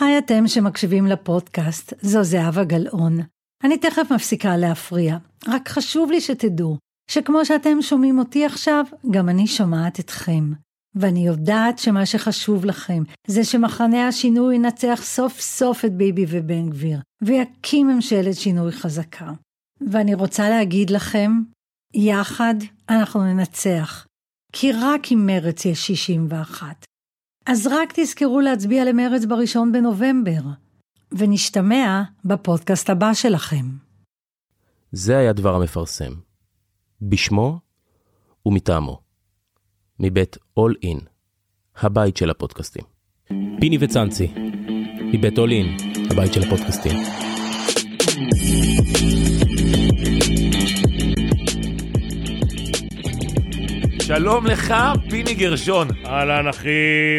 היי אתם שמקשיבים לפודקאסט, זו זהבה גלאון. אני תכף מפסיקה להפריע, רק חשוב לי שתדעו שכמו שאתם שומעים אותי עכשיו, גם אני שומעת אתכם. ואני יודעת שמה שחשוב לכם זה שמחנה השינוי ינצח סוף סוף את ביבי ובן גביר, ויקים ממשלת שינוי חזקה. ואני רוצה להגיד לכם, יחד אנחנו ננצח, כי רק עם מרץ יש 61. אז רק תזכרו להצביע למרץ בראשון בנובמבר, ונשתמע בפודקאסט הבא שלכם. זה היה דבר המפרסם. בשמו ומטעמו. מבית All In, הבית של הפודקאסטים. פיני וצאנצי, מבית All In, הבית של הפודקאסטים. שלום לך, פיני גרשון. אהלן אחי,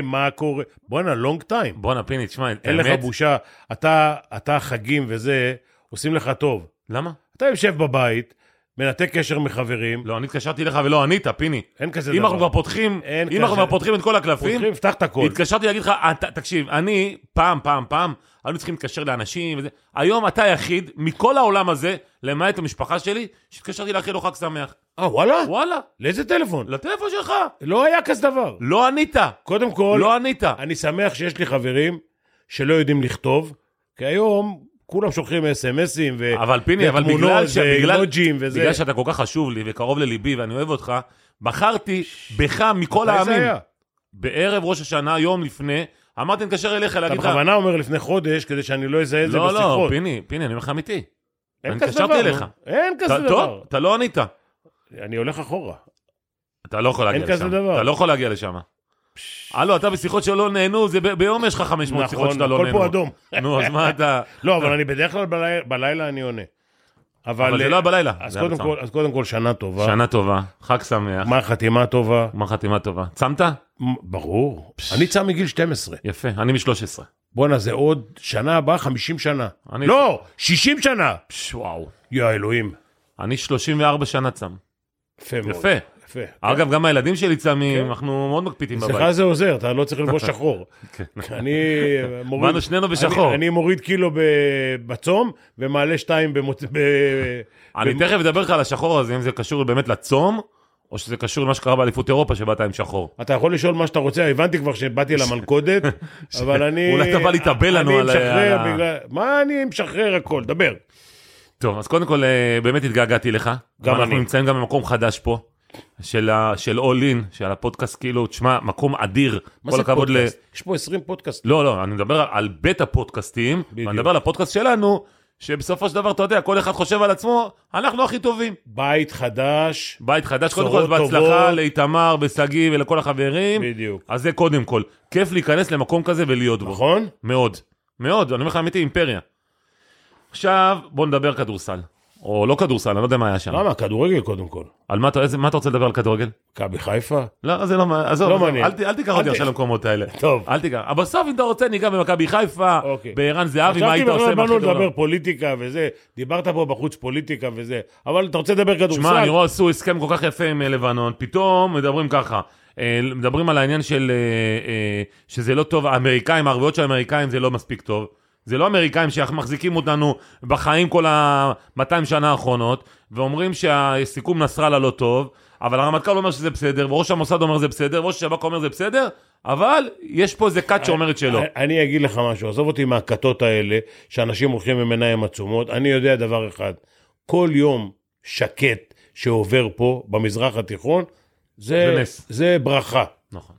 מה קורה? בואנה, לונג טיים. בואנה, פיני, תשמע, אין לך האמת- בושה. אתה, אתה חגים וזה, עושים לך טוב. למה? אתה יושב בבית, מנתק קשר מחברים, לא, אני התקשרתי אליך ולא ענית, פיני. אין כזה אם דבר. אנחנו כבר פותחים, אין אם אנחנו כזה. כבר פותחים את כל הקלפים, פותחים, פתח את הכל. התקשרתי להגיד לך, אתה- תקשיב, אני, פעם, פעם, פעם, היינו צריכים להתקשר לאנשים וזה. היום אתה היחיד מכל העולם הזה, למעט המשפחה שלי, שהתקשרתי לאחל לו חג שמח. אה, וואלה? וואלה, לאיזה טלפון? לטלפון שלך. לא היה כזה דבר. לא ענית. קודם כל, לא ענית. אני שמח שיש לי חברים שלא יודעים לכתוב, כי היום כולם שולחים אס.אם.אסים ו... אבל פיני, אבל בגלל ש- בגלל- ואימוג'ים וזה. בגלל שאתה כל כך חשוב לי וקרוב לליבי ואני אוהב אותך, בחרתי בך מכל זה העמים. היה? בערב ראש השנה, יום לפני, אמרתי נתקשר אליך אתה להגיד לך... בכוונה אומר לפני חודש, כדי שאני לא אזהה את זה לא, לא, בשיחות. פיני, פיני, אני אומר לך אמיתי. אין אני כזה התקשרתי דבר, אליך. נו. אין כזה אתה- דבר. טוב, אתה לא ענית. אני הולך אחורה. אתה לא יכול להגיע אין לשם. כזה דבר. אתה לא יכול להגיע לשם. הלו, אתה בשיחות שלא נהנו, זה ביום יש לך 500 שיחות נכון, שאתה לא הכל נהנו. פה אדום. נו, אז מה אתה... לא, אבל אני בדרך כלל בלילה- אני עונה. אבל זה לא היה בלילה. אז קודם. כל- אז קודם כל שנה טובה. שנה טובה, חג שמח, גמר חתימה טובה. גמר חתימה טובה. צמת? ברור. אני צם מגיל 12. יפה, אני מ-13. בואנה, זה עוד שנה הבאה 50 שנה. לא, 60 שנה. וואו. יא אלוהים. אני 34 שנה צם. יפה מאוד. יפה. יפה. אגב, גם הילדים שלי צמים, כן. אנחנו מאוד מקפידים בבית. אצלך זה עוזר, אתה לא צריך שחור. כן. אני מוריד... באנו שנינו בשחור. אני- אני מוריד קילו בצום ומעלה שתיים במוצ... אני תכף אדבר איתך על השחור הזה, אם זה קשור באמת לצום, או שזה קשור למה שקרה באליפות אירופה, שבאת עם שחור. אתה יכול לשאול מה שאתה רוצה, הבנתי כבר שבאתי למלכודת, אבל אני... אולי אתה בא להתאבל לנו אני על- משחרר ה- בגלל... מה אני משחרר הכל? דבר. טוב, אז קודם כל, אה, באמת התגעגעתי לך. גם אנחנו אני. נמצאים גם במקום חדש פה, של ה- של All In, של הפודקאסט, כאילו, תשמע, מקום אדיר. מה זה הכבוד ל... פודקאסט? יש פה 20 פודקאסט. לא, לא, אני מדבר על בית הפודקאסטים. ואני מדבר על הפודקאסט שלנו, שבסופו של דבר, אתה יודע, כל אחד חושב על עצמו, אנחנו הכי טובים. בית חדש, בית חדש, קודם כל בהצלחה. לאיתמר, בשגיא ולכל החברים. בדיוק. אז זה קודם כל. כיף להיכנס למקום כזה ולהיות בו. נכון? מאוד. מאוד, אני אומר לך אמיתי, אימפריה. עכשיו, בוא נדבר כדורסל. או לא כדורסל, אני לא יודע מה היה שם. למה? כדורגל קודם כל. על מה אתה, איזה, מה אתה רוצה לדבר על כדורגל? מכבי חיפה? לא, זה לא, עזוב, לא מעניין. אל, אל תיקח אותי עכשיו למקומות האלה. טוב. אל תיקח. אבל בסוף, אם אתה רוצה, ניגע במכבי חיפה, אוקיי. בערן זהבי, מה היית עושה בכלל עם באנו. לדבר פוליטיקה וזה, דיברת פה בחוץ פוליטיקה וזה, אבל אתה רוצה לדבר כדורסל? שמע, אני רואה עשו הסכם כל כך יפה עם אה, לבנון, פתאום מדברים ככה. אה, מדברים על העניין של אה, שזה לא טוב, האמריקאים, הערבויות של האמריקאים זה לא מספיק טוב. זה לא אמריקאים שמחזיקים אותנו בחיים כל ה-200 שנה האחרונות, ואומרים שהסיכום נסראללה לא טוב, אבל הרמטכ"ל אומר שזה בסדר, וראש המוסד אומר זה בסדר, וראש השב"כ אומר זה בסדר, אבל יש פה איזה כת שאומרת שלא. אני- אני אגיד לך משהו, עזוב אותי מהכתות האלה, שאנשים הולכים עם עיניים עצומות, אני יודע דבר אחד, כל יום שקט שעובר פה, במזרח התיכון, זה. זה ברכה. נכון.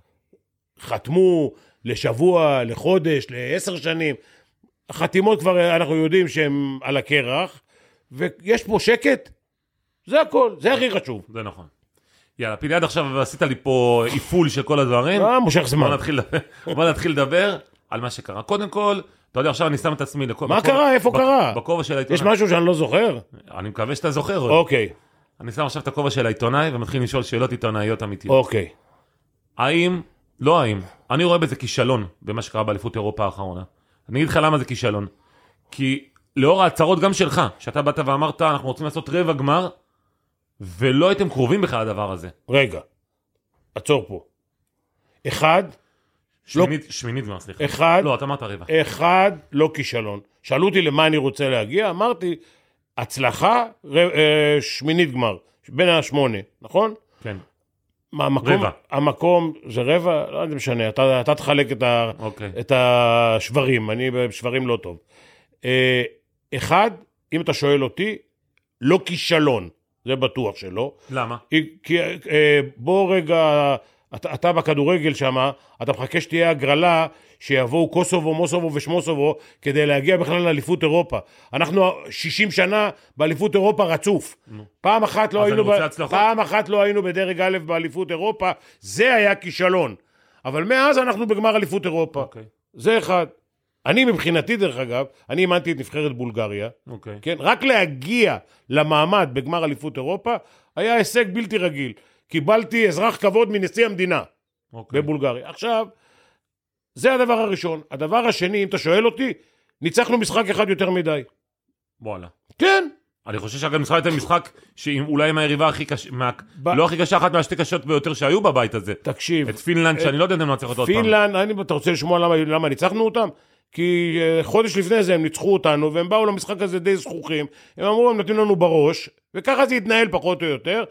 חתמו לשבוע, לחודש, לעשר שנים, החתימות כבר אנחנו יודעים שהן על הקרח, ויש פה שקט, זה הכל, זה הכי חשוב. זה נכון. יאללה, פיני, עד עכשיו עשית לי פה איפול של כל הדברים. אה, מושך בוא זמן. נתחיל, בוא נתחיל לדבר על מה שקרה. קודם כל, אתה יודע, עכשיו אני שם את עצמי... לכ- מה קרה? איפה קרה? בכובע של העיתונאי. יש משהו שאני לא זוכר? אני מקווה שאתה זוכר. אוקיי, אני שם עכשיו את הכובע של העיתונאי ומתחיל לשאול שאלות עיתונאיות אמיתיות. אוקיי. האם, לא האם, אני רואה בזה כישלון במה שקרה באליפות אירופה האחרונה. אני אגיד לך למה זה כישלון. כי לאור ההצהרות גם שלך, שאתה באת ואמרת, אנחנו רוצים לעשות רבע גמר, ולא הייתם קרובים בכלל לדבר הזה. רגע, עצור פה. אחד, שמינית, שמינית גמר, סליחה. אחד, לא, אתה אמרת רבע. אחד, לא כישלון. שאלו אותי למה אני רוצה להגיע, אמרתי, הצלחה, ר, אה, שמינית גמר, בין השמונה, נכון? מה, המקום, רבע. המקום זה רבע, לא משנה, אתה, אתה תחלק את, ה, אוקיי. את השברים, אני בשברים לא טוב. אה, אחד, אם אתה שואל אותי, לא כישלון, זה בטוח שלא. למה? כי, כי אה, בוא רגע, אתה, אתה בכדורגל שם, אתה מחכה שתהיה הגרלה, שיבואו קוסובו, מוסובו ושמוסובו, כדי להגיע בכלל לאליפות אירופה. אנחנו 60 שנה באליפות אירופה רצוף. פעם אחת לא היינו, ב-. פעם אחת לא היינו בדרג א' באליפות אירופה, זה היה כישלון. אבל מאז אנחנו בגמר אליפות אירופה. אוקיי, זה אחד. אני מבחינתי, דרך אגב, אני אימנתי את נבחרת בולגריה, אוקיי. כן? רק להגיע למעמד בגמר אליפות אירופה היה הישג בלתי רגיל. קיבלתי אזרח כבוד מנשיא המדינה אוקיי. בבולגריה. עכשיו, זה הדבר הראשון. הדבר השני, אם אתה שואל אותי, ניצחנו משחק אחד יותר מדי. וואלה. כן, אני חושב שאגב משחק יותר משחק שאולי עם היריבה הכי קשה, מה- ב- לא הכי קשה, אחת מהשתי קשות ביותר שהיו בבית הזה. תקשיב, את פינלנד, שאני לא יודע אם ננצח אותו עוד פעם. פינלנד, אני, אתה רוצה לשמוע למה, למה ניצחנו אותם? כי אה, חודש לפני זה הם ניצחו אותנו, והם באו למשחק הזה די זחוחים. הם אמרו, הם נותנים לנו בראש, וככה זה התנהל פחות או יותר.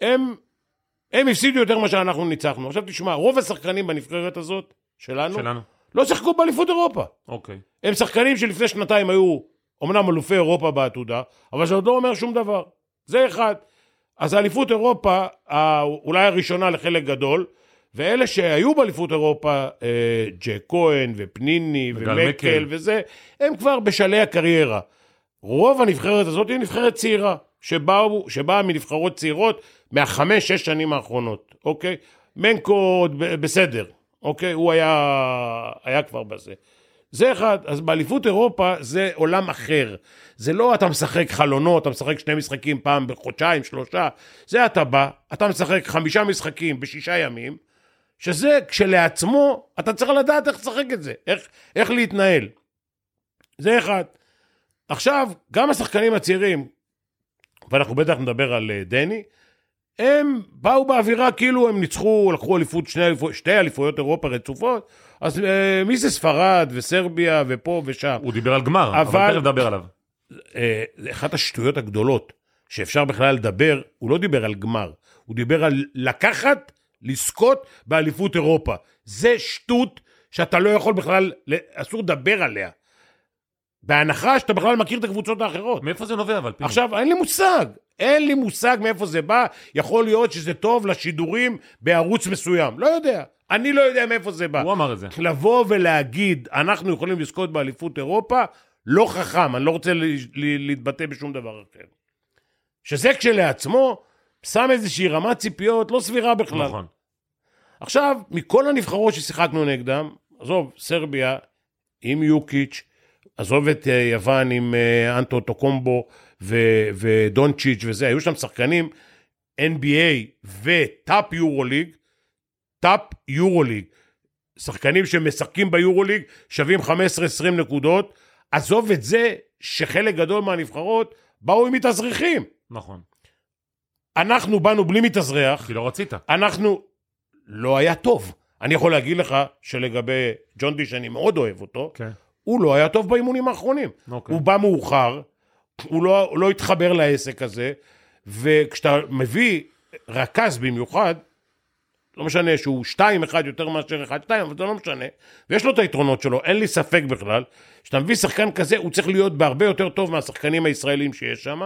הם, הם הפסידו יותר ממה שאנחנו ניצחנו. עכשיו תשמע, רוב השחקנים בנבחרת הזאת, שלנו, שלנו. לא שיחקו באליפות אירופה. אוקיי. הם שחקנים שלפני שנתיים היו אומנם אלופי אירופה בעתודה, אבל זה עוד לא אומר שום דבר. זה אחד. אז אליפות אירופה, אולי הראשונה לחלק גדול, ואלה שהיו באליפות אירופה, אה, ג'ק כהן ופניני ומקל מקל. וזה, הם כבר בשלהי הקריירה. רוב הנבחרת הזאת היא נבחרת צעירה, שבאו, שבאה מנבחרות צעירות מהחמש, שש שנים האחרונות, אוקיי? מנקו בסדר, אוקיי? הוא היה, היה כבר בזה. זה אחד, אז באליפות אירופה זה עולם אחר. זה לא אתה משחק חלונות, אתה משחק שני משחקים פעם בחודשיים, שלושה. זה אתה בא, אתה משחק חמישה משחקים בשישה ימים, שזה כשלעצמו, אתה צריך לדעת איך לשחק את זה, איך, איך להתנהל. זה אחד. עכשיו, גם השחקנים הצעירים, ואנחנו בטח נדבר על אה, דני, הם באו באווירה כאילו הם ניצחו, לקחו אליפות, שני אליפות, שתי אליפויות אירופה רצופות, אז אה, מי זה ספרד וסרביה ופה ושם? הוא דיבר על גמר, אבל אבל- תכף נדבר עליו. אה, אחת השטויות הגדולות שאפשר בכלל לדבר, הוא לא דיבר על גמר, הוא דיבר על לקחת, לזכות באליפות אירופה. זה שטות שאתה לא יכול בכלל, אסור לדבר עליה. בהנחה שאתה בכלל מכיר את הקבוצות האחרות. מאיפה זה נובע אבל? פיני? עכשיו, אין לי מושג. אין לי מושג מאיפה זה בא. יכול להיות שזה טוב לשידורים בערוץ מסוים. לא יודע. אני לא יודע מאיפה זה בא. הוא אמר את זה. לבוא ולהגיד, אנחנו יכולים לזכות באליפות אירופה, לא חכם, אני לא רוצה להתבטא בשום דבר אחר. שזה כשלעצמו שם איזושהי רמת ציפיות לא סבירה בכלל. נכון. עכשיו, מכל הנבחרות ששיחקנו נגדם, עזוב, סרביה עם יוקיץ', עזוב את אה, יוון עם אה, אנטו טוקומבו ו- ודונצ'יץ' וזה, היו שם שחקנים NBA וטאפ יורוליג, טאפ יורוליג, שחקנים שמשחקים ביורוליג שווים 15-20 נקודות, עזוב את זה שחלק גדול מהנבחרות באו עם מתאזרחים. נכון. אנחנו באנו בלי מתאזרח, כי לא רצית. אנחנו, לא היה טוב. אני יכול להגיד לך שלגבי ג'ון די, שאני מאוד אוהב אותו, כן. הוא לא היה טוב באימונים האחרונים. אוקיי. הוא בא מאוחר, הוא לא, לא התחבר לעסק הזה, וכשאתה מביא רכז במיוחד, לא משנה שהוא 2-1 יותר מאשר 1-2, אבל זה לא משנה, ויש לו את היתרונות שלו, אין לי ספק בכלל, כשאתה מביא שחקן כזה, הוא צריך להיות בהרבה יותר טוב מהשחקנים הישראלים שיש שם,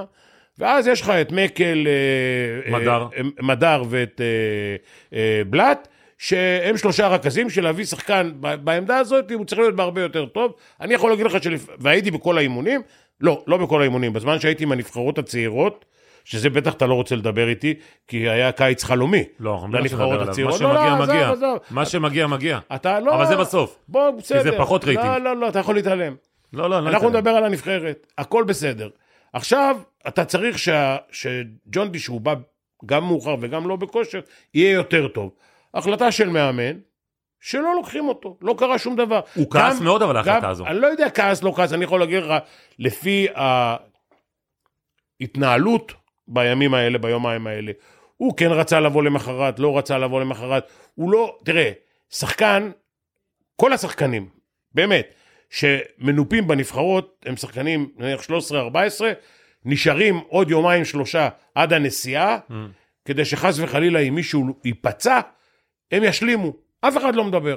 ואז יש לך את מקל, אה, מדר. אה, מדר ואת אה, אה, בלאט, שהם שלושה רכזים של להביא שחקן בעמדה הזאת, הוא צריך להיות בהרבה יותר טוב. אני יכול להגיד לך, שלפ... והייתי בכל האימונים, לא, לא בכל האימונים, בזמן שהייתי עם הנבחרות הצעירות, שזה בטח אתה לא רוצה לדבר איתי, כי היה קיץ חלומי. לא, אנחנו בטח לנבחרות נדבר עליו. מה. שמגיע, לא, לא, מגיע. עזוב, עזוב. מה שמגיע, מגיע. אתה לא... אבל זה בסוף. בוא, בסדר. זה פחות רייטינג. לא, לא, לא, אתה יכול להתעלם. לא, לא, אני לא אנחנו. נדבר על הנבחרת, הכל בסדר. עכשיו, אתה צריך שה, שג'ון די, שהוא בא גם מאוחר וגם לא בכושר, יהיה יותר טוב. החלטה של מאמן, שלא לוקחים אותו, לא קרה שום דבר. הוא כעס גם- מאוד אבל ההחלטה הזו. אני לא יודע כעס, לא כעס, אני יכול להגיד לך, לפי ההתנהלות בימים האלה, ביומיים האלה, הוא כן רצה לבוא למחרת, לא רצה לבוא למחרת, הוא לא, תראה, שחקן, כל השחקנים, באמת, שמנופים בנבחרות, הם שחקנים, נניח 13-14, נשארים עוד יומיים שלושה עד הנסיעה, Mm. כדי שחס וחלילה אם מישהו ייפצע, הם ישלימו. אף אחד לא מדבר.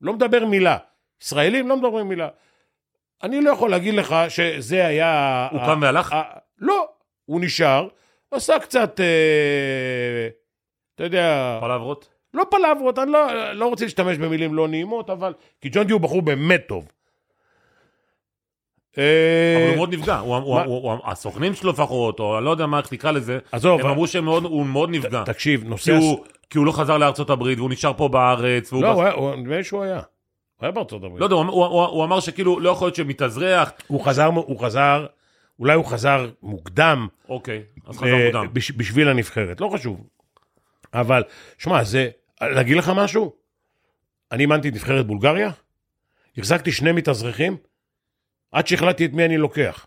לא מדבר מילה. ישראלים לא מדברים מילה. אני לא יכול להגיד לך שזה היה... הוא קם והלך? לא, הוא נשאר, עשה קצת, אה, אתה יודע, פלברות? לא פלברות, אני לא, לא רוצה להשתמש במילים לא נעימות, אבל... כי ג'ון די הוא בחור באמת טוב. אה, אבל הוא מאוד נפגע, הסוכנים שלו לפחות, או לא יודע מה איך תקרא לזה, הם אמרו שהוא מאוד נפגע. תקשיב, נושא... כי הוא לא חזר לארצות הברית, והוא נשאר פה בארץ, והוא... לא, בס- הוא היה- הוא- נדמה לי שהוא היה. הוא היה בארצות הברית. לא יודע, הוא- הוא- הוא הוא אמר שכאילו לא יכול להיות שמתאזרח, הוא חזר, הוא חזר, אולי הוא חזר מוקדם, אוקיי, אז חזר אה, מוקדם. בש- בשביל הנבחרת, לא חשוב. אבל, שמע, זה, להגיד לך משהו? אני אימנתי את נבחרת בולגריה, החזקתי שני מתאזרחים, עד שהחלטתי את מי אני לוקח.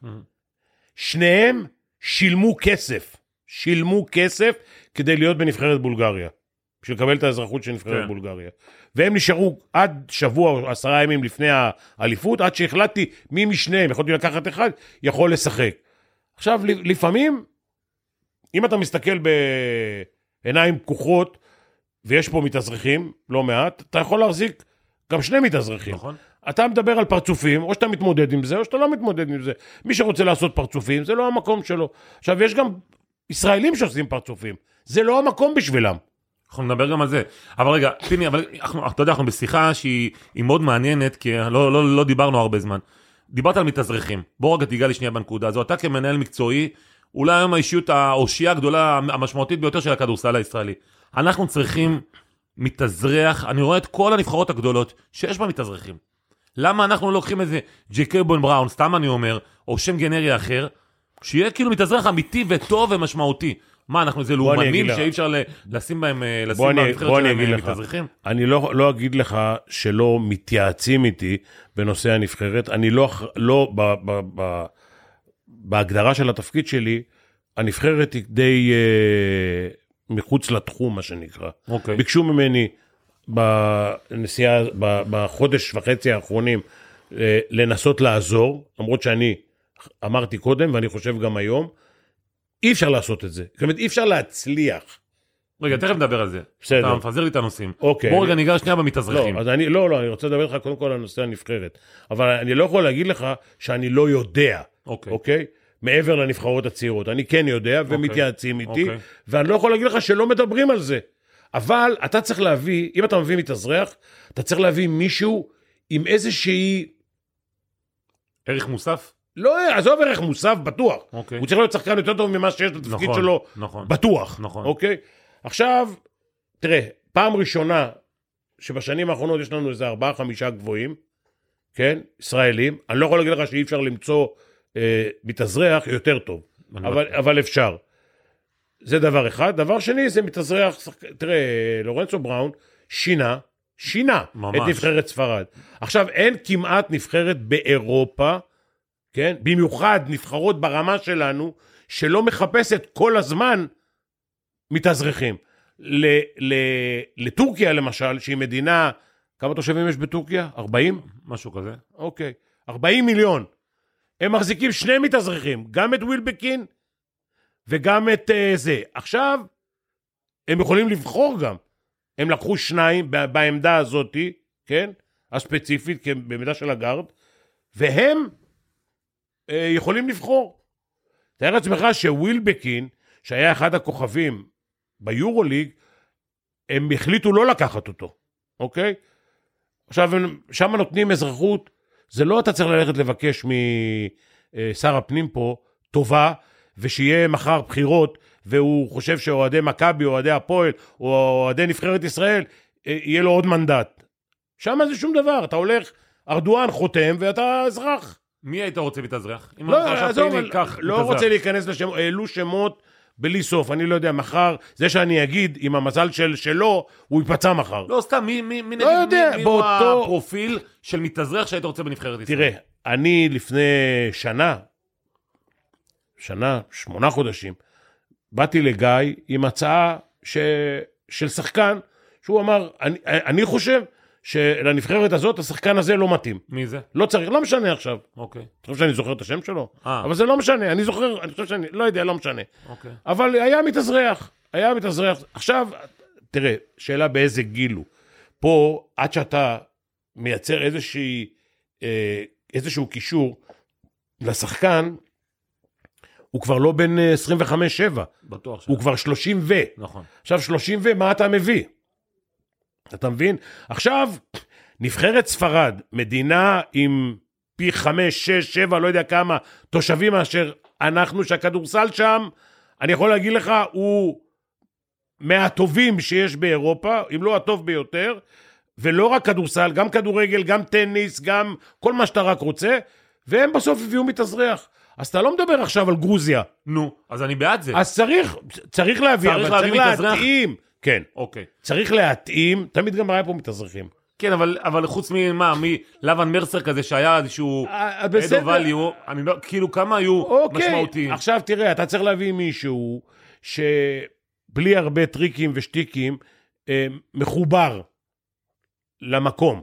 שניהם שילמו כסף, שילמו כסף כדי להיות בנבחרת בולגריה, בשביל לקבל את האזרחות של נבחרת כן. בולגריה. והם נשארו עד שבוע או עשרה ימים לפני האליפות, עד שהחלטתי מי משניהם, יכולתי לקחת אחד, יכול לשחק. עכשיו, לפעמים, אם אתה מסתכל בעיניים פקוחות, ויש פה מתאזרחים, לא מעט, אתה יכול להחזיק גם שני מתאזרחים. נכון? אתה מדבר על פרצופים, או שאתה מתמודד עם זה, או שאתה לא מתמודד עם זה. מי שרוצה לעשות פרצופים, זה לא המקום שלו. עכשיו, יש גם ישראלים שעושים פרצופים, זה לא המקום בשבילם. אנחנו נדבר גם על זה. אבל רגע, פיני, אבל אנחנו, אתה יודע, אנחנו בשיחה שהיא היא מאוד מעניינת, כי לא, לא, לא דיברנו הרבה זמן. דיברת על מתאזרחים. בוא רגע תיגע לי שנייה בנקודה הזו. אתה כמנהל מקצועי, אולי היום האישיות, האושייה הגדולה, המשמעותית ביותר של הכדורסל הישראלי. אנחנו צריכים מתאזרח, אני רואה את כל הנבחרות הגדולות שיש בה מתאזרחים. למה אנחנו לא לוקחים איזה ג'ייקובון בראון, סתם אני אומר, או שם גנרי אחר, שיהיה כאילו מתאזרח אמיתי וטוב ומשמעותי. מה, אנחנו איזה לאומנים. שאי אפשר לשים בהם, אה, לשים בנבחרת שלהם אה. מתאזרחים? אני לא, לא אגיד לך שלא מתייעצים איתי בנושא הנבחרת. אני לא, לא ב, ב, ב, בהגדרה של התפקיד שלי, הנבחרת היא די אה, מחוץ לתחום, מה שנקרא. אוקיי. ביקשו ממני בנסיעה, ב- בחודש וחצי האחרונים, אה, לנסות לעזור, למרות שאני אמרתי קודם, ואני חושב גם היום, אי אפשר לעשות את זה. זאת אומרת, אי אפשר להצליח. רגע, תכף נדבר על זה. בסדר. אתה מפזר לי את הנושאים. אוקיי. בוא רגע ניגע שנייה לא, במתאזרחים. אז אני, לא, לא, אני רוצה לדבר איתך קודם כל על נושא הנבחרת. אבל אני לא יכול להגיד לך שאני לא יודע, אוקיי. אוקיי? מעבר לנבחרות הצעירות. אני כן יודע, ומתייעצים איתי, אוקיי. ואני לא יכול להגיד לך שלא מדברים על זה. אבל אתה צריך להביא, אם אתה מביא מתאזרח, אתה צריך להביא מישהו עם איזושהי... ערך מוסף? לא, עזוב ערך מוסף, בטוח. אוקיי. הוא צריך להיות שחקן יותר טוב ממה שיש לתפקיד נכון, שלו, נכון. בטוח. נכון. אוקיי? עכשיו, תראה, פעם ראשונה שבשנים האחרונות יש לנו איזה ארבעה, חמישה גבוהים, כן? ישראלים. אני לא יכול להגיד לך שאי אפשר למצוא אה, מתאזרח יותר טוב, אבל, בטוח. אבל אפשר. זה דבר אחד. דבר שני, זה מתאזרח, שחק- תראה, לורנצו בראון שינה, שינה ממש. את נבחרת ספרד. עכשיו, אין כמעט נבחרת באירופה, כן? במיוחד נבחרות ברמה שלנו, שלא מחפשת כל הזמן מתאזרחים. ל- ל- לטורקיה למשל, שהיא מדינה, כמה תושבים יש בטורקיה? 40? משהו כזה. אוקיי. 40 מיליון. הם מחזיקים שני מתאזרחים, גם את ווילבקין וגם את uh, זה. עכשיו, הם יכולים לבחור גם. הם לקחו שניים בעמדה הזאתי, כן? הספציפית, כן, בעמדה של הגארד, והם יכולים לבחור. תאר לעצמך שווילבקין, שהיה אחד הכוכבים ביורוליג, הם החליטו לא לקחת אותו, אוקיי? עכשיו, שם נותנים אזרחות, זה לא אתה צריך ללכת לבקש משר הפנים פה טובה, ושיהיה מחר בחירות, והוא חושב שאוהדי מכבי, או אוהדי הפועל, או אוהדי נבחרת ישראל, אה, יהיה לו עוד מנדט. שם זה שום דבר, אתה הולך, ארדואן חותם, ואתה אזרח. מי היית רוצה מתאזרח? אם לא, עזוב, פיני, אבל קח לא. רוצה להיכנס לשמות, העלו שמות בלי סוף, אני לא יודע, מחר, זה שאני אגיד, עם המזל של שלו, הוא ייפצע מחר. לא, סתם, מי, מי, מי, לא נגיד, יודע, מי, מי הוא באותו- הפרופיל של מתאזרח שהיית רוצה בנבחרת ישראל? תראה, אני לפני שנה, שנה, שמונה חודשים, באתי לגיא עם הצעה ש... של שחקן, שהוא אמר, אני, אני חושב שלנבחרת הזאת השחקן הזה לא מתאים. מי זה? לא צריך, לא משנה עכשיו. אוקיי, אתה חושב שאני זוכר את השם שלו? אה. אבל זה לא משנה, אני זוכר, אני חושב שאני, לא יודע, לא משנה. אוקיי. אבל היה מתאזרח, היה מתאזרח. עכשיו, תראה, שאלה באיזה גיל הוא. פה, עד שאתה מייצר איזושהי, אה, איזשהו קישור לשחקן, הוא כבר לא בן אה, 25-7, בטוח ש... הוא כבר 30 ו. נכון. עכשיו 30 ו, מה אתה מביא? אתה מבין? עכשיו, נבחרת ספרד, מדינה עם פי 5, 6, 7, לא יודע כמה תושבים מאשר אנחנו, שהכדורסל שם, אני יכול להגיד לך, הוא מהטובים שיש באירופה, אם לא הטוב ביותר, ולא רק כדורסל, גם כדורגל, גם טניס, גם כל מה שאתה רק רוצה, והם בסוף הביאו מתאזרח. אז אתה לא מדבר עכשיו על גרוזיה, נו, אז אני בעד זה. אז צריך, צריך להביא, צריך אבל להביא צריך? להתאים. כן, אוקיי. צריך להתאים, תמיד גם היה פה מתאזרחים. כן, אבל, אבל חוץ ממה, מלבן מרסר כזה שהיה איזשהו אה, בסדר. ואליו, אני לא, כאילו כמה היו אוקיי, משמעותיים. עכשיו תראה, אתה צריך להביא מישהו שבלי הרבה טריקים ושטיקים, אה, מחובר למקום,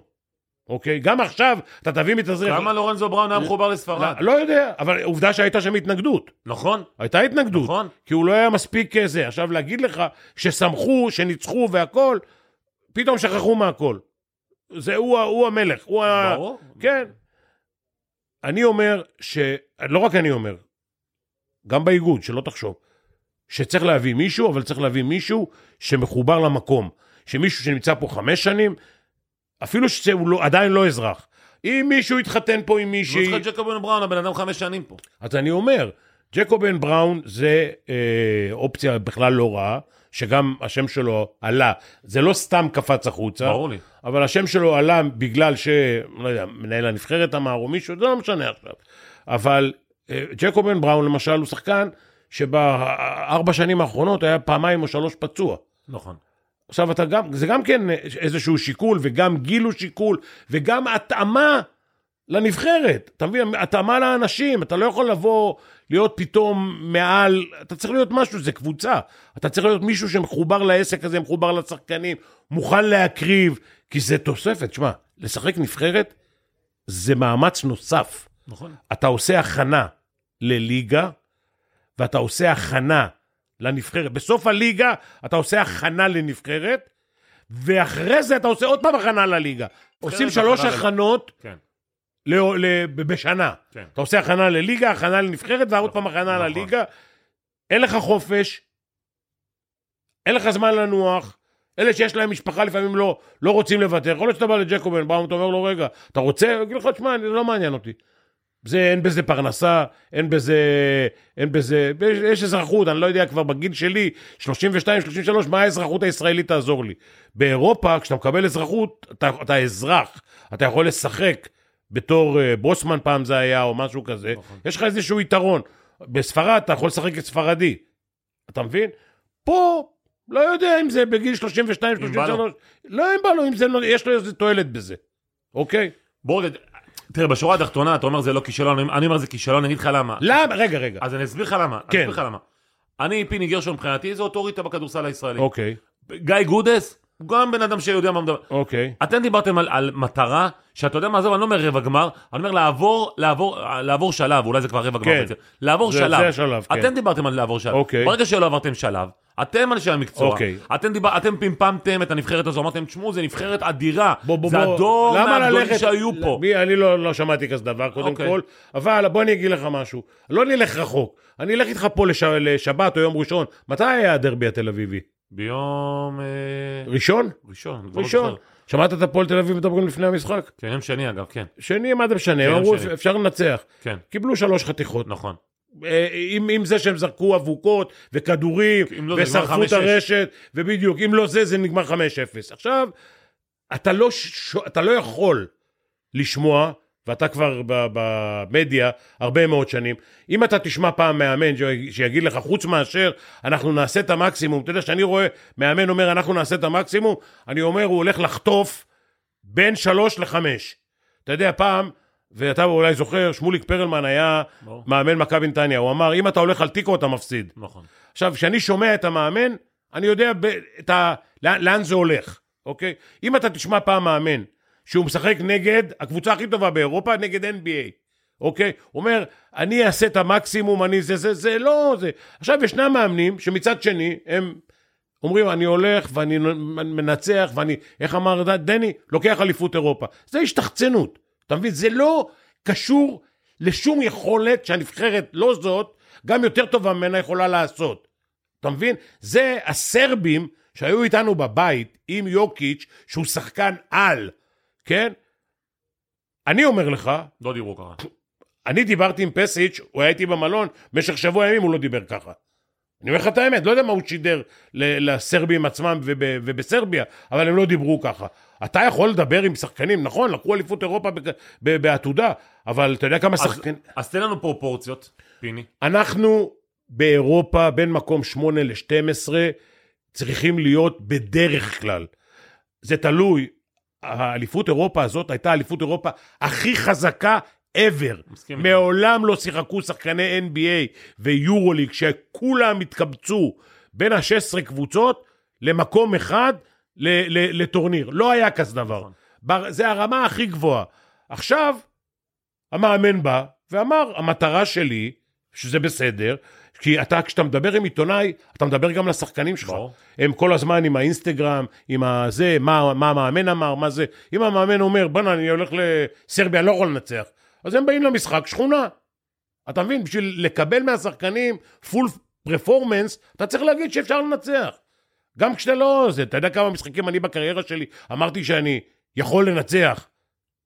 אוקיי? גם עכשיו אתה תביא מתאזרח. כמה לורנזו בראון היה מחובר לספרד? לא, לא יודע, אבל עובדה שהייתה שם התנגדות. נכון, הייתה התנגדות. נכון. כי הוא לא היה מספיק אה, זה. עכשיו, להגיד לך ששמחו, שניצחו והכול, פתאום שכחו מהכל. זה הוא, הוא המלך, הוא ה... ברור. כן. אני אומר ש... לא רק אני אומר, גם באיגוד, שלא תחשוב, שצריך להביא מישהו, אבל צריך להביא מישהו שמחובר למקום. שמישהו שנמצא פה חמש שנים, אפילו שהוא לא, עדיין לא אזרח. אם מישהו יתחתן פה עם לא מישהי... צריך את ג'קובן בראון, הבן אדם חמש שנים פה. אז אני אומר, ג'קובן בראון זה אה, אופציה בכלל לא רעה, שגם השם שלו עלה, זה לא סתם קפץ החוצה, ברור לי. אבל השם שלו עלה בגלל ש... לא יודע, מנהל הנבחרת אמר או מישהו, זה לא משנה עכשיו. אבל אה, ג'קובן בראון למשל הוא שחקן שבארבע שנים האחרונות היה פעמיים או שלוש פצוע. נכון. עכשיו אתה גם, זה גם כן איזשהו שיקול, וגם גיל הוא שיקול, וגם התאמה לנבחרת. אתה מבין? התאמה לאנשים, אתה לא יכול לבוא, להיות פתאום מעל, אתה צריך להיות משהו, זה קבוצה. אתה צריך להיות מישהו שמחובר לעסק הזה, מחובר לשחקנים, מוכן להקריב, כי זה תוספת. שמע, לשחק נבחרת זה מאמץ נוסף. נכון. אתה עושה הכנה לליגה, ואתה עושה הכנה לנבחרת. בסוף הליגה אתה עושה הכנה לנבחרת, ואחרי זה אתה עושה עוד פעם הכנה לליגה. עושים שלוש הכנות כן. ל- ל- בשנה. כן. אתה עושה הכנה לליגה, הכנה לנבחרת, ועוד פעם הכנה נכון. לליגה. אין לך חופש, אין לך זמן לנוח. אלה שיש להם משפחה לפעמים לא, לא רוצים לוותר. יכול להיות שאתה בא לג'קובן, בא, אתה אומר לו, רגע, אתה רוצה? הוא יגיד לך, תשמע, זה לא מעניין אותי. זה, אין בזה פרנסה, אין בזה, אין בזה, יש, יש אזרחות, אני לא יודע, כבר בגיל שלי, 32, 33, מה האזרחות הישראלית תעזור לי? באירופה, כשאתה מקבל אזרחות, אתה, אתה אזרח, אתה יכול לשחק בתור uh, בוסמן פעם זה היה, או משהו כזה, נכון. יש לך איזשהו יתרון. בספרד אתה יכול לשחק כספרדי, אתה מבין? פה, לא יודע אם זה בגיל 32, אם בא לו. 33, לא אם בא לו, אם זה, לא- יש לו איזה תועלת בזה, אוקיי? בואו, תראה, בשורה התחתונה, אתה אומר זה לא כישלון, אני- אני אומר זה כישלון, אני אגיד לך למה. למה? רגע, רגע. אז אני אסביר לך למה. אני כן. אסביר לך למה. אני, פיני גרשון מבחינתי, זה אוטוריטה בכדורסל הישראלי. אוקיי, גיא גודס, הוא גם בן אדם שיודע מה מדבר. אוקיי. אתם דיברתם על, על מטרה, שאתה יודע מה, עזוב, אני לא אומר רבע גמר, אני אומר לעבור, לעבור, לעבור שלב, אולי זה כבר רבע גמר כן. בעצם. לעבור זה- שלב. זה השלב, כן. אתם דיברתם על לעבור שלב. אוקיי. ברגע שלא עברתם שלב, אתם אנשי המקצוע. אוקיי. אתם, דיבר, אתם פמפמתם את הנבחרת הזו, אמרתם, תשמעו, זו נבחרת אדירה. בוא, בוא, זה בוא. הדור מהגדולים שהיו פה. מי, אני לא, לא שמעתי כזה דבר, קודם אוקיי. כל, אבל בוא אני אגיד לך משהו. לא נלך רחוק. אני אלך איתך פה לש... לשבת או יום ראשון. מתי היה הדרבי התל אביבי? ביום... אה, ראשון? ראשון. לא ראשון. שמעת את הפועל תל אביב מדברים לפני המשחק? כן, יום שני אגב, כן. שני, מה זה משנה? כן, הם אמרו, שני. אפשר לנצח. כן, קיבלו שלוש חתיכות. נכון. אה, עם, עם זה שהם זרקו אבוקות וכדורים, לא, ושרפו את 5-6. הרשת, ובדיוק, אם לא זה, זה נגמר 5-0. עכשיו, אתה לא. אתה לא יכול לשמוע, ואתה כבר במדיה הרבה מאוד שנים, אם אתה תשמע פעם מאמן שיגיד לך, חוץ מאשר אנחנו נעשה את המקסימום, אתה יודע, כשאני רואה מאמן אומר אנחנו נעשה את המקסימום, אני אומר הוא הולך לחטוף בין שלוש לחמש. אתה יודע, פעם, ואתה אולי זוכר, שמוליק פרלמן היה ברור. מאמן מכבי נתניה, הוא אמר, אם אתה הולך על תיקו אתה מפסיד. נכון. עכשיו, כשאני שומע את המאמן, אני יודע ב, את ה, לאן, לאן זה הולך, אוקיי? אם אתה תשמע פעם מאמן שהוא משחק נגד הקבוצה הכי טובה באירופה, נגד NBA, אוקיי? הוא אומר, אני אעשה את המקסימום, אני זה, זה, זה, לא זה. עכשיו, ישנם מאמנים שמצד שני, הם אומרים, אני הולך ואני מנצח, ואני, איך אמר דני? לוקח אליפות אירופה. זה השתחצנות, אתה מבין? זה לא קשור לשום יכולת שהנבחרת, לא זאת, גם יותר טובה ממנה יכולה לעשות. אתה מבין? זה הסרבים שהיו איתנו בבית עם יוקיץ', שהוא שחקן על, כן? אני אומר לך... לא דיברו ככה. אני דיברתי עם פסיץ', הוא היה איתי במלון, במשך שבוע ימים הוא לא דיבר ככה. אני אומר לך את האמת, לא יודע מה הוא שידר לסרבים עצמם ובסרביה, אבל הם לא דיברו ככה. אתה יכול לדבר עם שחקנים, נכון, לקחו אליפות אירופה בעתודה, אבל אתה יודע כמה שחקנים... אז תן לנו פרופורציות, פיני. אנחנו באירופה בין מקום 8 ל-12 צריכים להיות בדרך כלל. זה תלוי, האליפות אירופה הזאת הייתה אליפות אירופה הכי חזקה ever. מסכים. מעולם לא שיחקו שחקני NBA ויורוליג שכולם התקבצו בין ה-16 קבוצות למקום אחד לטורניר. לא היה כזה דבר. נכון. זה הרמה הכי גבוהה. עכשיו, המאמן בא ואמר, המטרה שלי, שזה בסדר, כי אתה, כשאתה מדבר עם עיתונאי, אתה מדבר גם לשחקנים שלך. בוא. הם כל הזמן עם האינסטגרם, עם הזה, מה, מה המאמן אמר, מה זה. אם המאמן אומר, בוא'נה, אני הולך לסרביה, לא יכול לנצח. אז הם באים למשחק שכונה. אתה מבין? בשביל לקבל מהשחקנים פול פרפורמנס, אתה צריך להגיד שאפשר לנצח. גם כשאתה לא... זה, אתה יודע כמה משחקים אני בקריירה שלי אמרתי שאני יכול לנצח.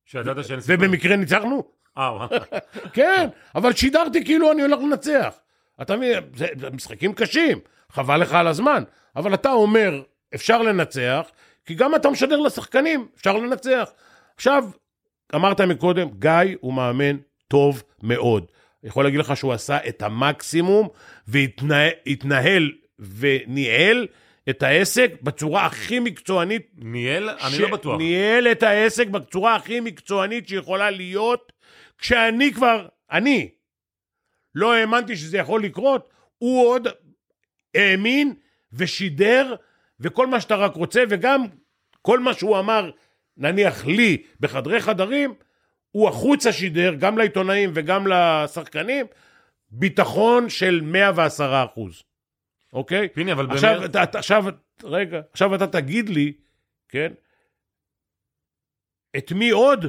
שידעת שאין סיכוי. ובמקרה ניצחנו? אה, כן, אבל שידרתי כאילו אני הולך לנצח. אתה מבין, זה, זה משחקים קשים, חבל לך על הזמן. אבל אתה אומר, אפשר לנצח, כי גם אתה משדר לשחקנים, אפשר לנצח. עכשיו, אמרת מקודם, גיא הוא מאמן טוב מאוד. יכול להגיד לך שהוא עשה את המקסימום והתנהל וניהל את העסק בצורה הכי מקצוענית. ניהל? אני לא בטוח. ניהל את העסק בצורה הכי מקצוענית שיכולה להיות, כשאני כבר, אני, לא האמנתי שזה יכול לקרות, הוא עוד האמין ושידר, וכל מה שאתה רק רוצה, וגם כל מה שהוא אמר נניח לי, בחדרי חדרים, הוא החוצה שידר, גם לעיתונאים וגם לשחקנים, ביטחון של 110 אחוז, אוקיי? פיני, אבל עכשיו, באמת... אתה, עכשיו, רגע, עכשיו אתה תגיד לי, כן? את מי עוד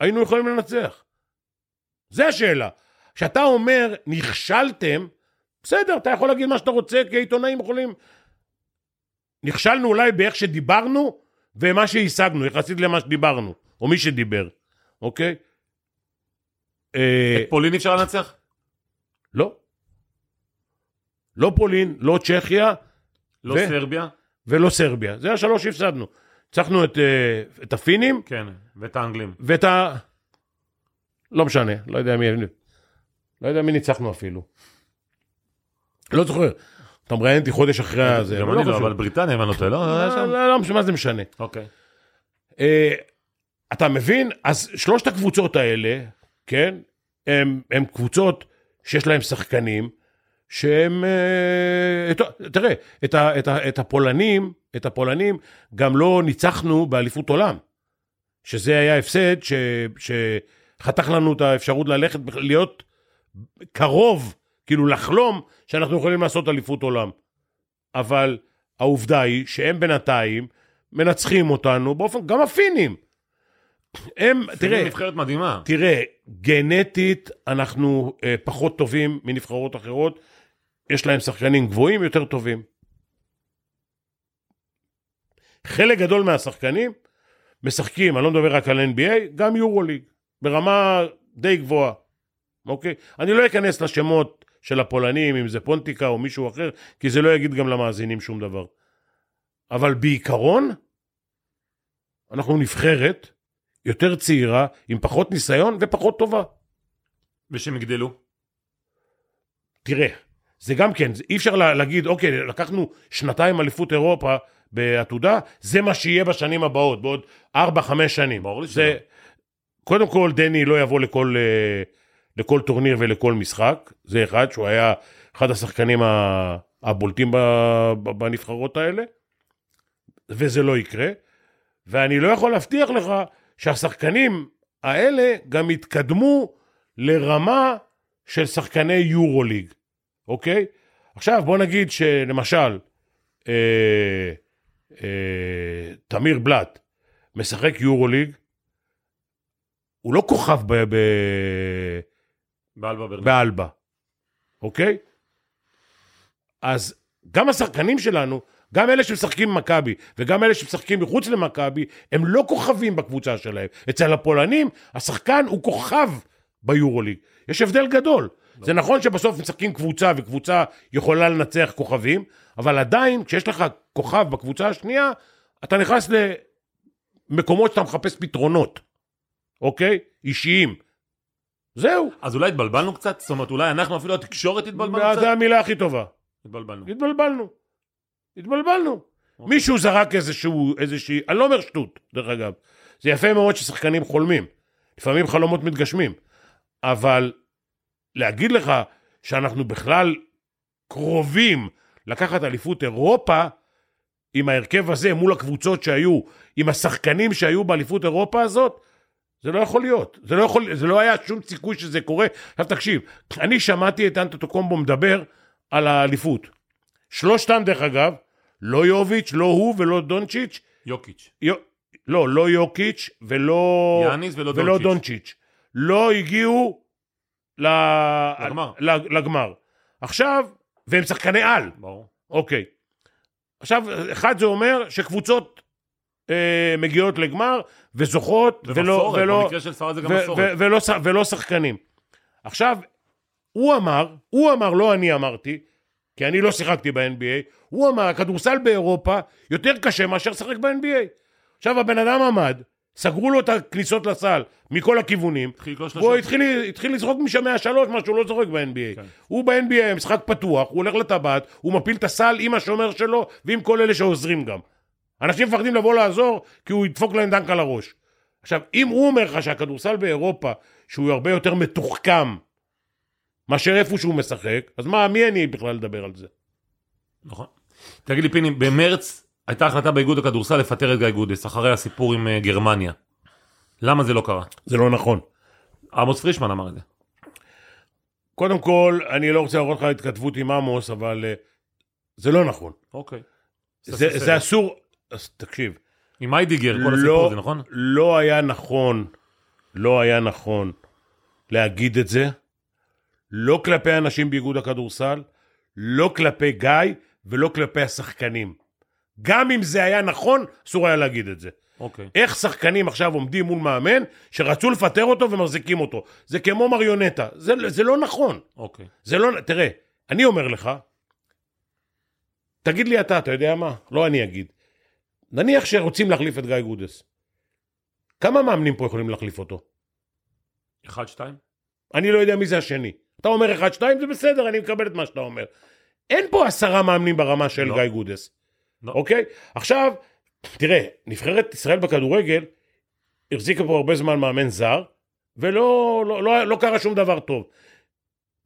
היינו יכולים לנצח? זה השאלה. כשאתה אומר, נכשלתם, בסדר, אתה יכול להגיד מה שאתה רוצה, כי העיתונאים יכולים... נכשלנו אולי באיך שדיברנו, ומה שהשגנו, יחסית למה שדיברנו, או מי שדיבר, אוקיי? אה, את פולין אפשר לנצח? לא. לא פולין, לא צ'כיה. לא ו... סרביה? ולא סרביה. זה השלוש שהפסדנו. ניצחנו את, אה, את הפינים. כן, ואת האנגלים. ואת ה... לא משנה, לא יודע מי... לא יודע מי ניצחנו אפילו. לא זוכר. אתה מראיין אותי חודש אחרי זה. גם אני לא, אבל בריטניה, אם אני לא טועה, לא? לא, לא, לא, מה זה משנה. אוקיי. אה, אתה מבין? אז שלושת הקבוצות האלה, כן, הם קבוצות שיש להם שחקנים, שהם, אה, תראה, את הפולנים, את הפולנים גם לא ניצחנו באליפות עולם, שזה היה הפסד שחתך לנו את האפשרות ללכת, להיות קרוב כאילו לחלום שאנחנו יכולים לעשות אליפות עולם. אבל העובדה היא שהם בינתיים מנצחים אותנו באופן, גם הפינים. הם, תראה, נבחרת מדהימה. תראה, גנטית אנחנו אה, פחות טובים מנבחרות אחרות, יש להם שחקנים גבוהים יותר טובים. חלק גדול מהשחקנים משחקים, אני לא מדבר רק על NBA, גם יורוליג, ברמה די גבוהה, אוקיי? אני לא אכנס לשמות של הפולנים, אם זה פונטיקה או מישהו אחר, כי זה לא יגיד גם למאזינים שום דבר. אבל בעיקרון, אנחנו נבחרת יותר צעירה, עם פחות ניסיון ופחות טובה. ושהם יגדלו? תראה, זה גם כן, אי אפשר להגיד, אוקיי, לקחנו שנתיים אליפות אירופה בעתודה, זה מה שיהיה בשנים הבאות, בעוד 4-5 שנים. ברור לי זה... קודם כל, דני לא יבוא לכל... Uh, לכל טורניר ולכל משחק, זה אחד, שהוא היה אחד השחקנים הבולטים בנבחרות האלה. וזה לא יקרה, ואני לא יכול להבטיח לך שהשחקנים האלה גם יתקדמו לרמה של שחקני יורוליג, אוקיי? עכשיו בוא נגיד שלמשל, אה, אה, תמיר בלאט משחק יורוליג, הוא לא כוכב ב, ב, באלבה ברלין. באלבה, אוקיי? אז גם השחקנים שלנו, גם אלה שמשחקים במכבי וגם אלה שמשחקים מחוץ למכבי, הם לא כוכבים בקבוצה שלהם. אצל הפולנים, השחקן הוא כוכב ביורוליג. יש הבדל גדול. זה נכון שבסוף משחקים קבוצה, וקבוצה יכולה לנצח כוכבים, אבל עדיין, כשיש לך כוכב בקבוצה השנייה, אתה נכנס למקומות שאתה מחפש פתרונות, אוקיי? אישיים. זהו. אז אולי התבלבלנו קצת? זאת אומרת, אולי אנחנו אפילו התקשורת התבלבלנו זו קצת? המילה הכי טובה. התבלבלנו. התבלבלנו. התבלבלנו. מישהו זרק איזשהו, איזושהי, אני לא אומר שטות, דרך אגב. זה יפה מאוד ששחקנים חולמים. לפעמים חלומות מתגשמים. אבל להגיד לך שאנחנו בכלל קרובים לקחת אליפות אירופה עם ההרכב הזה מול הקבוצות שהיו, עם השחקנים שהיו באליפות אירופה הזאת, זה לא יכול להיות. זה לא, יכול, זה לא היה שום סיכוי שזה קורה. עכשיו תקשיב, אני שמעתי את אנטוטוקומבו מדבר על האליפות. שלושתם, דרך אגב, לא יוביץ', לא הוא ולא דונצ'יץ', יוקיץ'. יו, לא, לא יוקיץ' ולא... יאניס ולא ולא דונצ'יץ'. דונצ'יץ'. לא הגיעו ל... לגמר. לגמר. עכשיו, והם שחקני על, ברור. אוקיי. עכשיו, אחד זה אומר שקבוצות אה, מגיעות לגמר וזוכות, ולא, ולא, ולא, ש- ולא שחקנים. עכשיו, הוא אמר, הוא אמר, לא אני אמרתי, כי אני לא שיחקתי ב-NBA, הוא אמר, הכדורסל באירופה יותר קשה מאשר לשחק ב-NBA. עכשיו, הבן אדם עמד, סגרו לו את הכניסות לסל מכל הכיוונים, והוא. התחיל, התחיל לזרוק משם מהשלוש, מה שהוא לא זורק ב-NBA. כן. הוא ב-NBA, משחק פתוח, הוא הולך לטבעת, הוא מפיל את הסל עם השומר שלו ועם כל אלה שעוזרים גם. אנשים מפחדים לבוא לעזור, כי הוא ידפוק להם דנק על הראש. עכשיו, אם הוא אומר לך שהכדורסל באירופה, שהוא הרבה יותר מתוחכם מאשר איפה שהוא משחק, אז מה, מי אני בכלל לדבר על זה? נכון. תגיד לי, פיני, במרץ הייתה החלטה באיגוד הכדורסל לפטר את גיא גודס, אחרי הסיפור עם אה, גרמניה. למה זה לא קרה? זה לא נכון. עמוס פרישמן אמר את זה. קודם כל, אני לא רוצה להראות לך התכתבות עם עמוס, אבל uh, זה לא נכון. אוקיי. זה, זה אסור, אז תקשיב, עם היידיגר, כל לא, הסיפור הזה, נכון? לא היה נכון, לא היה נכון להגיד את זה, לא כלפי אנשים באיגוד הכדורסל, לא כלפי גיא ולא כלפי השחקנים. גם אם זה היה נכון, אסור היה להגיד את זה. אוקיי. איך שחקנים עכשיו עומדים מול מאמן שרצו לפטר אותו ומחזיקים אותו. זה כמו מריונטה. זה, זה לא נכון. אוקיי. זה לא... תראה, אני אומר לך, תגיד לי אתה, אתה יודע מה? לא אני אגיד. נניח שרוצים להחליף את גיא גודס. כמה מאמנים פה יכולים להחליף אותו? אחד, שתיים? אני לא יודע מי זה השני. אתה אומר אחד, שתיים, זה בסדר, אני מקבל את מה שאתה אומר. אין פה עשרה מאמנים ברמה של לא. גיא גודס, לא. אוקיי? עכשיו, תראה, נבחרת ישראל בכדורגל החזיקה פה הרבה זמן מאמן זר, ולא לא, לא, לא קרה שום דבר טוב.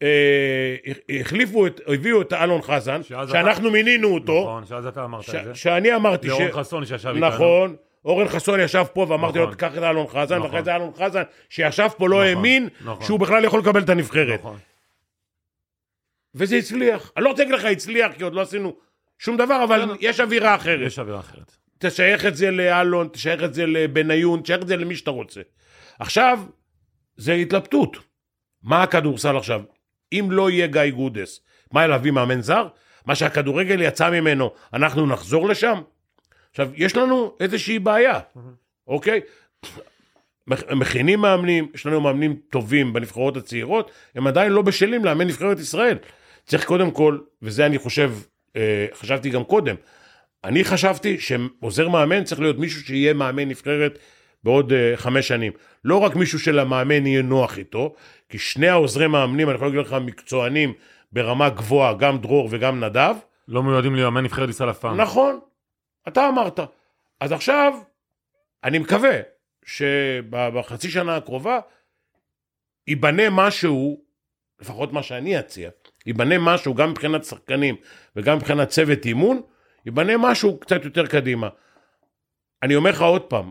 אה, החליפו את, הביאו את אלון חזן, שאנחנו מינינו אותו, נכון, שאז אתה אמרת את זה. שאני אמרתי ש... לאורן חסון שישב איתנו. נכון, אורן חסון ישב פה ואמרתי לו, נכון. תקח את אלון חזן, נכון. ואחרי זה אלון חזן, שישב פה, לא נכון, האמין נכון. שהוא בכלל יכול לקבל את הנבחרת. נכון. וזה הצליח. אני לא רוצה להגיד לך הצליח, כי עוד לא עשינו שום דבר, אבל. יש אווירה אחרת. יש אווירה אחרת. תשייך את זה לאלון, תשייך את זה לבניון, תשייך את זה למי שאתה רוצה. עכשיו, זה התלבטות. מה הכדורסל עכשיו? אם לא יהיה גיא גודס, מה להביא מאמן זר? מה שהכדורגל יצא ממנו, אנחנו נחזור לשם? עכשיו, יש לנו איזושהי בעיה, אוקיי? מכ- מכינים מאמנים, יש לנו מאמנים טובים בנבחרות הצעירות, הם עדיין לא בשלים לאמן נבחרת ישראל. צריך קודם כל, וזה אני חושב, אה, חשבתי גם קודם, אני חשבתי שעוזר מאמן צריך להיות מישהו שיהיה מאמן נבחרת בעוד uh, חמש שנים. לא רק מישהו שלמאמן יהיה נוח איתו, כי שני העוזרי מאמנים, אני יכול להגיד לך, מקצוענים ברמה גבוהה, גם דרור וגם נדב, לא מיועדים לאמן נבחרת ישראל אף פעם. נכון, אתה אמרת. אז עכשיו, אני מקווה שבחצי שנה הקרובה ייבנה משהו, לפחות מה שאני אציע, ייבנה משהו גם מבחינת שחקנים וגם מבחינת צוות אימון, ייבנה משהו קצת יותר קדימה. אני אומר לך עוד פעם,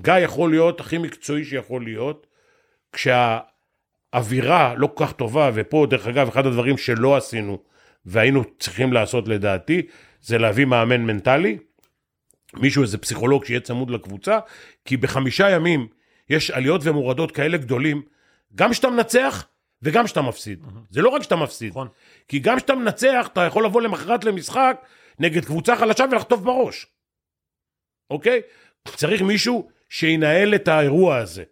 גיא יכול להיות הכי מקצועי שיכול להיות, כשהאווירה לא כל כך טובה, ופה דרך אגב אחד הדברים שלא עשינו והיינו צריכים לעשות לדעתי, זה להביא מאמן מנטלי, מישהו איזה פסיכולוג שיהיה צמוד לקבוצה, כי בחמישה ימים יש עליות ומורדות כאלה גדולים, גם כשאתה מנצח וגם כשאתה מפסיד. זה לא רק כשאתה מפסיד, נכון. כי גם כשאתה מנצח אתה יכול לבוא למחרת למשחק נגד קבוצה חלשה ולחטוף בראש, אוקיי? צריך מישהו שינהל את האירוע הזה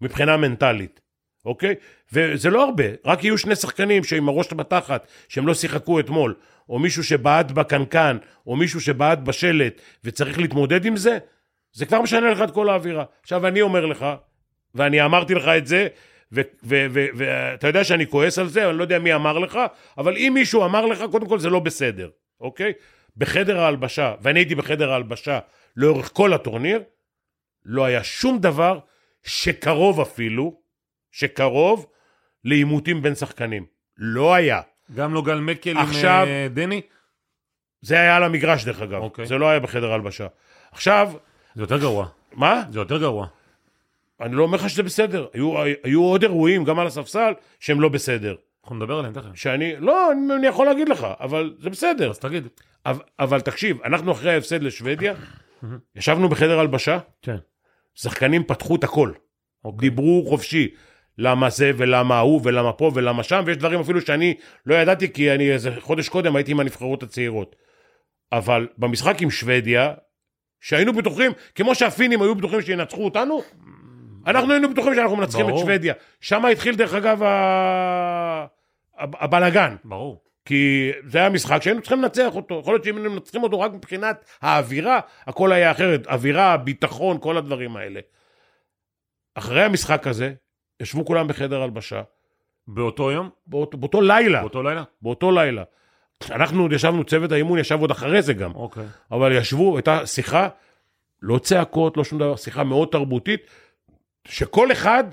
מבחינה מנטלית, אוקיי? וזה לא הרבה, רק יהיו שני שחקנים שעם הראש בתחת, שהם לא שיחקו אתמול, או מישהו שבעט בקנקן, או מישהו שבעט בשלט, וצריך להתמודד עם זה, זה כבר משנה לך את כל האווירה. עכשיו אני אומר לך, ואני אמרתי לך את זה, ואתה יודע שאני כועס על זה, אני לא יודע מי אמר לך, אבל אם מישהו אמר לך, קודם כל זה לא בסדר, אוקיי? בחדר ההלבשה, ואני הייתי בחדר ההלבשה לאורך כל הטורניר, לא היה שום דבר שקרוב אפילו, שקרוב לעימותים בין שחקנים. לא היה. גם לא גל מקל עכשיו- עם אה, דני? זה היה על המגרש דרך אגב, אוקיי. זה לא היה בחדר ההלבשה. עכשיו, זה יותר גרוע. מה? זה יותר גרוע. אני לא אומר לך שזה בסדר. היו, היו עוד אירועים, גם על הספסל, שהם לא בסדר. אנחנו נדבר עליהם תכף. שאני, לא, אני, אני יכול להגיד לך, אבל זה בסדר. אז תגיד. אבל, אבל תקשיב, אנחנו אחרי ההפסד לשוודיה, ישבנו בחדר הלבשה, כן. שחקנים פתחו את הכל. אוקיי. דיברו חופשי. למה זה ולמה ההוא ולמה פה ולמה שם, ויש דברים אפילו שאני לא ידעתי כי אני איזה חודש קודם הייתי עם הנבחרות הצעירות. אבל במשחק עם שוודיה, שהיינו בטוחים, כמו שהפינים היו בטוחים שינצחו אותנו, אנחנו היינו בטוחים שאנחנו מנצחים את ברור. שוודיה. שם התחיל דרך אגב ה- הבלגן. ברור. כי זה היה משחק שהיינו צריכים לנצח אותו. יכול להיות שאם היינו מנצחים אותו רק מבחינת האווירה, הכל היה אחרת. אווירה, ביטחון, כל הדברים האלה. אחרי המשחק הזה, ישבו כולם בחדר הלבשה, באותו יום? באותו, באותו לילה, באותו לילה? באותו לילה. אנחנו ישבנו, צוות האימון ישב עוד אחרי זה גם, אוקיי. אבל ישבו, הייתה שיחה, לא צעקות, לא שום דבר, שיחה מאוד תרבותית, שכל אחד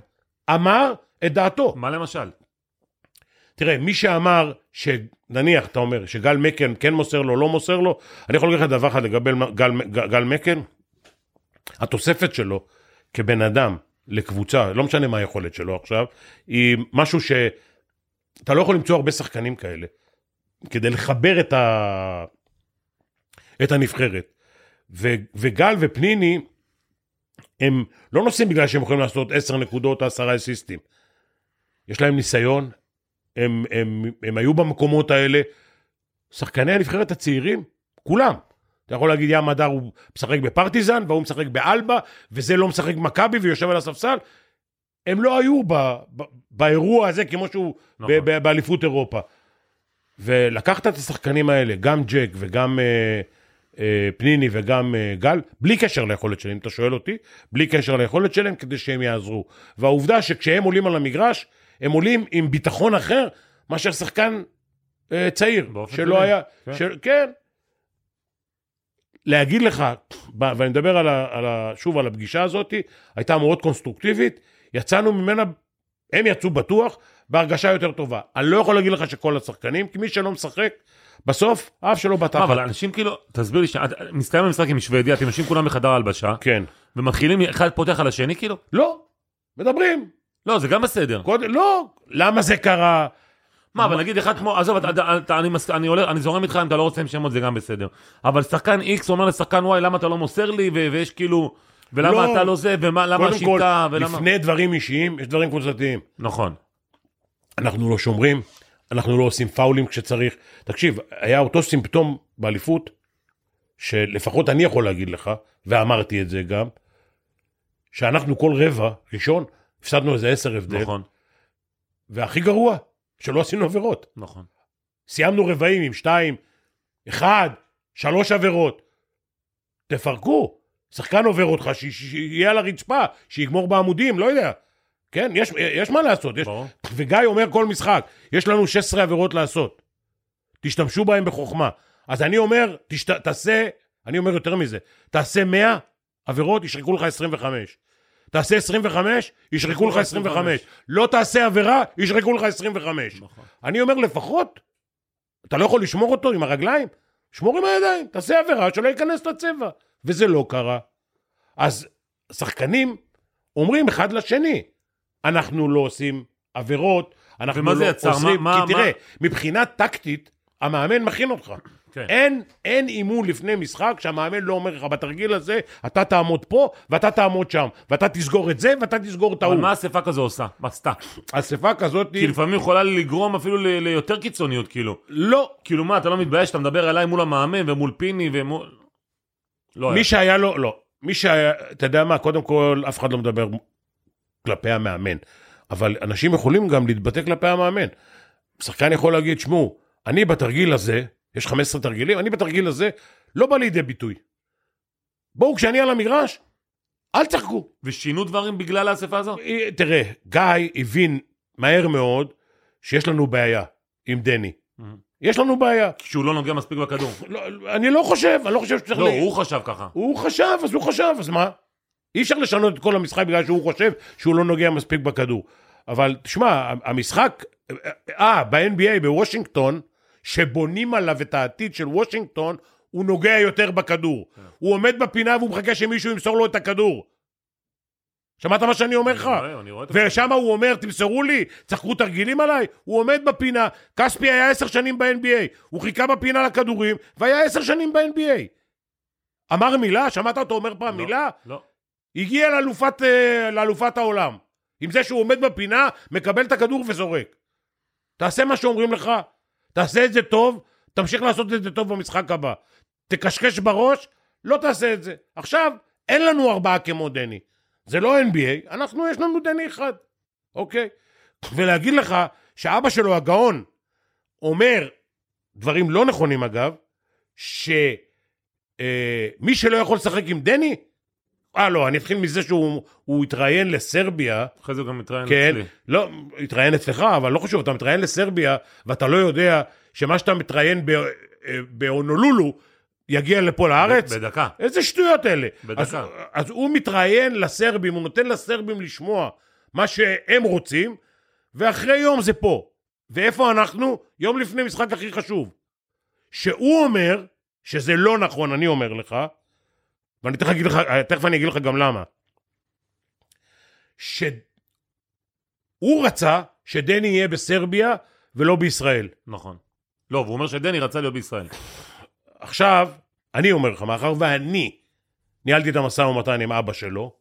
אמר את דעתו. מה למשל? תראה, מי שאמר, שנניח, אתה אומר, שגל מקן כן מוסר לו, לא מוסר לו, אני יכול להגיד לך דבר אחד לגבי גל, גל, גל מקן, התוספת שלו כבן אדם לקבוצה, לא משנה מה היכולת שלו עכשיו, היא משהו שאתה לא יכול למצוא הרבה שחקנים כאלה, כדי לחבר את, ה... את הנבחרת. ו, וגל ופניני, הם לא נוסעים בגלל שהם יכולים לעשות 10 נקודות או 10 אסיסטים. יש להם ניסיון, הם, הם, הם היו במקומות האלה. שחקני הנבחרת הצעירים, כולם. אתה יכול להגיד, ים הדר הוא משחק בפרטיזן, והוא משחק באלבה, וזה לא משחק במכבי ויושב על הספסל. הם לא היו ב, ב, באירוע הזה כמו שהוא נכון. באליפות אירופה. ולקחת את השחקנים האלה, גם ג'ק וגם אה, אה, פניני וגם אה, גל, בלי קשר ליכולת שלהם, אם אתה שואל אותי, בלי קשר ליכולת שלהם, כדי שהם יעזרו. והעובדה שכשהם עולים על המגרש, הם עולים עם ביטחון אחר מאשר שחקן אה, צעיר, שלא היה, כן. של, כן. להגיד לך, ואני מדבר על ה, על ה, שוב על הפגישה הזאת, הייתה מאוד קונסטרוקטיבית, יצאנו ממנה, הם יצאו בטוח, בהרגשה יותר טובה. אני לא יכול להגיד לך שכל השחקנים, כי מי שלא משחק, בסוף, אף שלא בתחת. מה, אבל אנשים כאילו, תסביר לי, מסתיים המשחק עם שוודיה, אתם יושבים כולם בחדר ההלבשה, כן. ומתחילים, אחד פותח על השני כאילו? לא, מדברים. לא, זה גם בסדר. קודם, לא, למה זה קרה? מה, אבל נגיד אחד כמו, עזוב, אני זורם איתך, אם אתה לא רוצה עם שמות זה גם בסדר. אבל שחקן X אומר לשחקן Y, למה אתה לא מוסר לי, ויש כאילו, ולמה לא. אתה לא זה, ולמה קודם כל, השיטה, ולמה... לפני דברים אישיים, יש דברים קבוצתיים. נכון. אנחנו לא שומרים, אנחנו לא עושים פאולים כשצריך. תקשיב, היה אותו סימפטום באליפות, שלפחות אני יכול להגיד לך, ואמרתי את זה גם, שאנחנו כל רבע ראשון, הפסדנו איזה עשר הבדל, נכון, והכי גרוע, שלא עשינו עבירות. נכון. סיימנו רבעים עם שתיים, אחד, שלוש עבירות. תפרקו. שחקן עובר אותך, שיהיה על הרצפה, שיגמור בעמודים, לא יודע. כן, יש, יש מה לעשות. יש... וגיא אומר כל משחק, יש לנו 16 עבירות לעשות. תשתמשו בהם בחוכמה. אז אני אומר, תשת... תעשה, אני אומר יותר מזה, תעשה 100 עבירות, ישרקו לך 25. תעשה 25, ישרקו לך 25. לא תעשה עבירה, ישרקו לך 25. נכון. אני אומר לפחות, אתה לא יכול לשמור אותו עם הרגליים? שמור עם הידיים, תעשה עבירה שלא ייכנס לצבע. וזה לא קרה. אז שחקנים אומרים אחד לשני, אנחנו לא עושים עבירות, אנחנו ומה לא זה יצר? עושים, מה- כי מה- תראה, מבחינה טקטית, המאמן מכין אותך. כן. אין, אין אימון לפני משחק שהמאמן לא אומר לך, בתרגיל הזה, אתה תעמוד פה, ואתה תעמוד שם, ואתה תסגור את זה, ואתה תסגור את אבל ההוא. מה אספה כזו עושה? מה עשתה? אספה כזאת, כי לפעמים יכולה לגרום אפילו ל- ליותר קיצוניות, כאילו. לא, כאילו מה, אתה לא מתבייש? אתה מדבר אליי מול המאמן ומול פיני ומול... לא היה. מי שהיה לו, לא. מי שהיה, אתה יודע מה, קודם כל, אף אחד לא מדבר כלפי המאמן. אבל אנשים יכולים גם להתבטא כלפי המאמן. שחקן יכול להגיד, שמעו, אני בתרגיל הזה, יש 15 תרגילים, אני בתרגיל הזה לא בא לידי ביטוי. בואו, כשאני על המגרש, אל תשחקו. ושינו דברים בגלל האספה הזו? אה, תראה, גיא הבין מהר מאוד שיש לנו בעיה עם דני. יש לנו בעיה. כשהוא לא נוגע מספיק בכדור. לא, אני לא חושב, אני לא חושב שצריך... לא, הוא חשב ככה. הוא חשב, אז הוא חשב, אז מה? אי אפשר לשנות את כל המשחק בגלל שהוא חושב שהוא לא נוגע מספיק בכדור. אבל תשמע, המשחק, אה, ב-NBA בוושינגטון, שבונים עליו את העתיד של וושינגטון, הוא נוגע יותר בכדור. הוא עומד בפינה והוא מחכה שמישהו ימסור לו את הכדור. שמעת מה שאני אומר לך? ושם הוא אומר, תמסרו לי, צחקו תרגילים עליי? הוא עומד בפינה, כספי היה עשר שנים ב-NBA, הוא חיכה בפינה לכדורים, והיה עשר שנים ב-NBA. אמר מילה? שמעת אותו אומר פעם לא, מילה? לא. הגיע לאלופת, אה, לאלופת העולם. עם זה שהוא עומד בפינה, מקבל את הכדור וזורק. תעשה מה שאומרים לך, תעשה את זה טוב, תמשיך לעשות את זה טוב במשחק הבא. תקשקש בראש, לא תעשה את זה. עכשיו, אין לנו ארבעה כמו דני. זה לא NBA, אנחנו, יש לנו דני אחד, אוקיי? ולהגיד לך שאבא שלו, הגאון, אומר דברים לא נכונים אגב, שמי שלא יכול לשחק עם דני, אה לא, אני אתחיל מזה שהוא הוא התראיין לסרביה, אחרי זה הוא גם מתראיין כן, אצלי. לא, התראיין אצלך, אבל לא חשוב, אתה מתראיין לסרביה, ואתה לא יודע שמה שאתה מתראיין אה, בהונולולו, יגיע לפה לארץ? בדקה. איזה שטויות אלה. בדקה. אז, אז הוא מתראיין לסרבים, הוא נותן לסרבים לשמוע מה שהם רוצים, ואחרי יום זה פה. ואיפה אנחנו? יום לפני משחק הכי חשוב. שהוא אומר, שזה לא נכון, אני אומר לך, ואני תכף אגיד לך, תכף אני אגיד לך גם למה. שהוא רצה שדני יהיה בסרביה ולא בישראל. נכון. לא, והוא אומר שדני רצה להיות בישראל. עכשיו, אני אומר לך, מאחר ואני ניהלתי את המשא ומתן עם אבא שלו,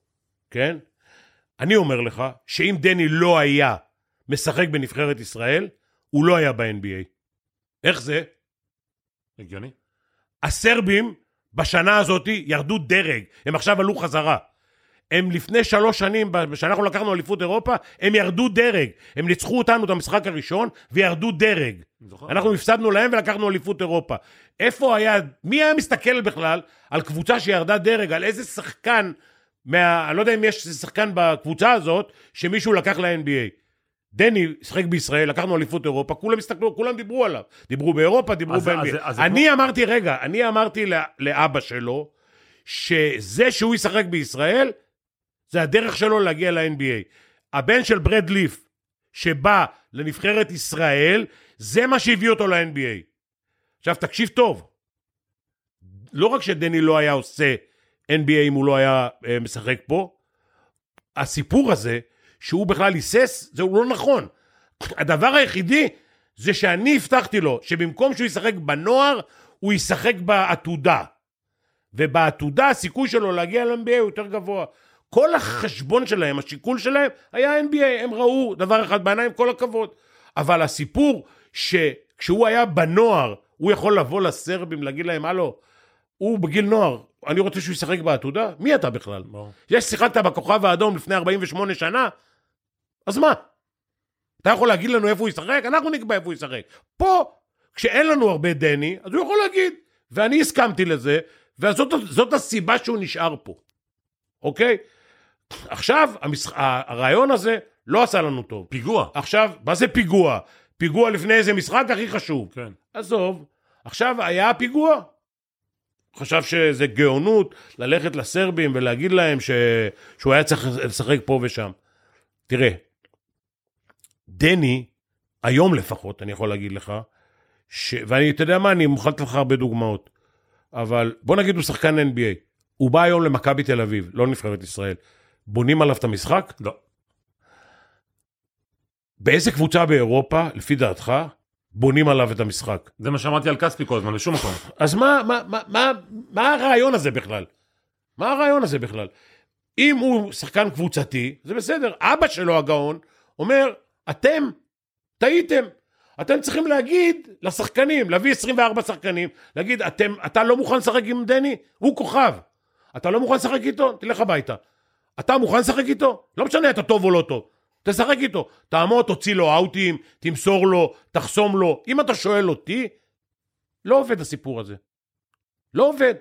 כן? אני אומר לך שאם דני לא היה משחק בנבחרת ישראל, הוא לא היה ב-NBA. איך זה? הגיוני? הסרבים בשנה הזאת ירדו דרג, הם עכשיו עלו חזרה. הם לפני שלוש שנים, כשאנחנו לקחנו אליפות אירופה, הם ירדו דרג. הם ניצחו אותנו את המשחק הראשון וירדו דרג. זוכר. אנחנו הפסדנו להם ולקחנו אליפות אירופה. איפה היה, מי היה מסתכל בכלל על קבוצה שירדה דרג, על איזה שחקן, מה, אני לא יודע אם יש שחקן בקבוצה הזאת, שמישהו לקח ל-NBA. דני שיחק בישראל, לקחנו אליפות אירופה, כולם הסתכלו, כולם דיברו עליו. דיברו באירופה, דיברו ב-NBA. אני אמרתי, רגע, אני אמרתי לא- לאבא שלו, שזה שהוא ישחק בישראל, זה הדרך שלו להגיע ל-NBA. הבן של ברד ליף, שבא לנבחרת ישראל, זה מה שהביא אותו ל-NBA. עכשיו, תקשיב טוב. לא רק שדני לא היה עושה NBA אם הוא לא היה אה, משחק פה, הסיפור הזה, שהוא בכלל היסס, זהו לא נכון. הדבר היחידי זה שאני הבטחתי לו שבמקום שהוא ישחק בנוער, הוא ישחק בעתודה. ובעתודה הסיכוי שלו להגיע ל-NBA הוא יותר גבוה. כל החשבון שלהם, השיקול שלהם, היה NBA, הם ראו דבר אחד בעיניים, כל הכבוד. אבל הסיפור שכשהוא היה בנוער, הוא יכול לבוא לסרבים, להגיד להם, הלו, הוא בגיל נוער, אני רוצה שהוא ישחק בעתודה? מי אתה בכלל? ברור. יש שיחקת בכוכב האדום לפני 48 שנה, אז מה? אתה יכול להגיד לנו איפה הוא ישחק? אנחנו נקבע איפה הוא ישחק. פה, כשאין לנו הרבה דני, אז הוא יכול להגיד, ואני הסכמתי לזה, וזאת זאת הסיבה שהוא נשאר פה, אוקיי? עכשיו, המשח... הרעיון הזה לא עשה לנו טוב. פיגוע. עכשיו, מה זה פיגוע? פיגוע לפני איזה משחק הכי חשוב. כן. עזוב, עכשיו היה פיגוע. חשב שזה גאונות ללכת לסרבים ולהגיד להם ש... שהוא היה צריך לשחק פה ושם. תראה, דני, היום לפחות, אני יכול להגיד לך, ש... ואני, אתה יודע מה, אני מוכן לתת לך הרבה דוגמאות, אבל בוא נגיד הוא שחקן NBA. הוא בא היום למכבי תל אביב, לא נבחרת ישראל. בונים עליו את המשחק? לא. באיזה קבוצה באירופה, לפי דעתך, בונים עליו את המשחק? זה מה שאמרתי על כספי כל הזמן, בשום מקום. אז מה, מה, מה, מה, מה הרעיון הזה בכלל? מה הרעיון הזה בכלל? אם הוא שחקן קבוצתי, זה בסדר. אבא שלו הגאון אומר, אתם טעיתם. אתם צריכים להגיד לשחקנים, להביא 24 שחקנים, להגיד, אתם, אתה לא מוכן לשחק עם דני? הוא כוכב. אתה לא מוכן לשחק איתו? תלך הביתה. אתה מוכן לשחק איתו? לא משנה אתה טוב או לא טוב. תשחק איתו. תעמוד, תוציא לו אאוטים, תמסור לו, תחסום לו. אם אתה שואל אותי, לא עובד הסיפור הזה. לא עובד.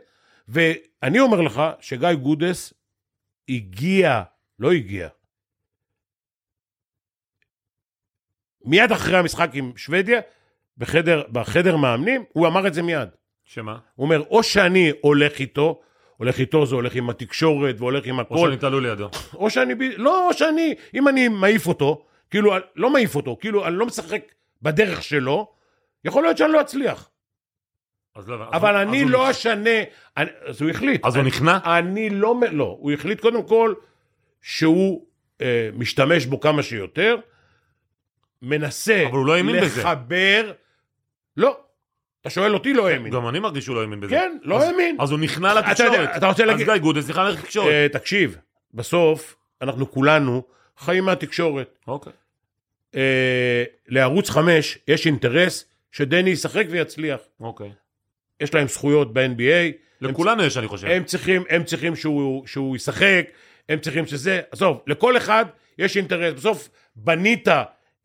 ואני אומר לך שגיא גודס הגיע, לא הגיע. מיד אחרי המשחק עם שוודיה, בחדר, בחדר מאמנים, הוא אמר את זה מיד. שמה? הוא אומר, או שאני הולך איתו, הולך איתו זה הולך עם התקשורת והולך עם או הכל, שאני תלוי לידו. או שאני, לא, או שאני, אם אני מעיף אותו, כאילו, לא מעיף אותו, כאילו, אני לא משחק בדרך שלו, יכול להיות שאני לא אצליח. אז לא, אז אבל הוא- אני אז הוא לא נכ- אשנה, אני- אז הוא החליט. אז הוא אני- נכנע? אני לא, לא, הוא החליט קודם כל שהוא אה, משתמש בו כמה שיותר, מנסה אבל הוא לא האמין בזה. לחבר, לא, אתה שואל אותי, לא האמין. גם אני מרגיש שהוא לא האמין בזה. כן, לא אז- האמין. אז הוא נכנע אתה יודע, לתקשורת. אתה רוצה אז להגיד- גיא גודס נכנע לתקשורת. אה, תקשיב, בסוף אנחנו כולנו חיים מהתקשורת. אוקיי. אה, לערוץ 5 יש אינטרס שדני ישחק ויצליח. אוקיי. יש להם זכויות ב-NBA, לכולנו יש, אני חושב. הם צריכים, הם צריכים שהוא, שהוא ישחק, הם צריכים שזה, עזוב, לכל אחד יש אינטרס, בסוף בנית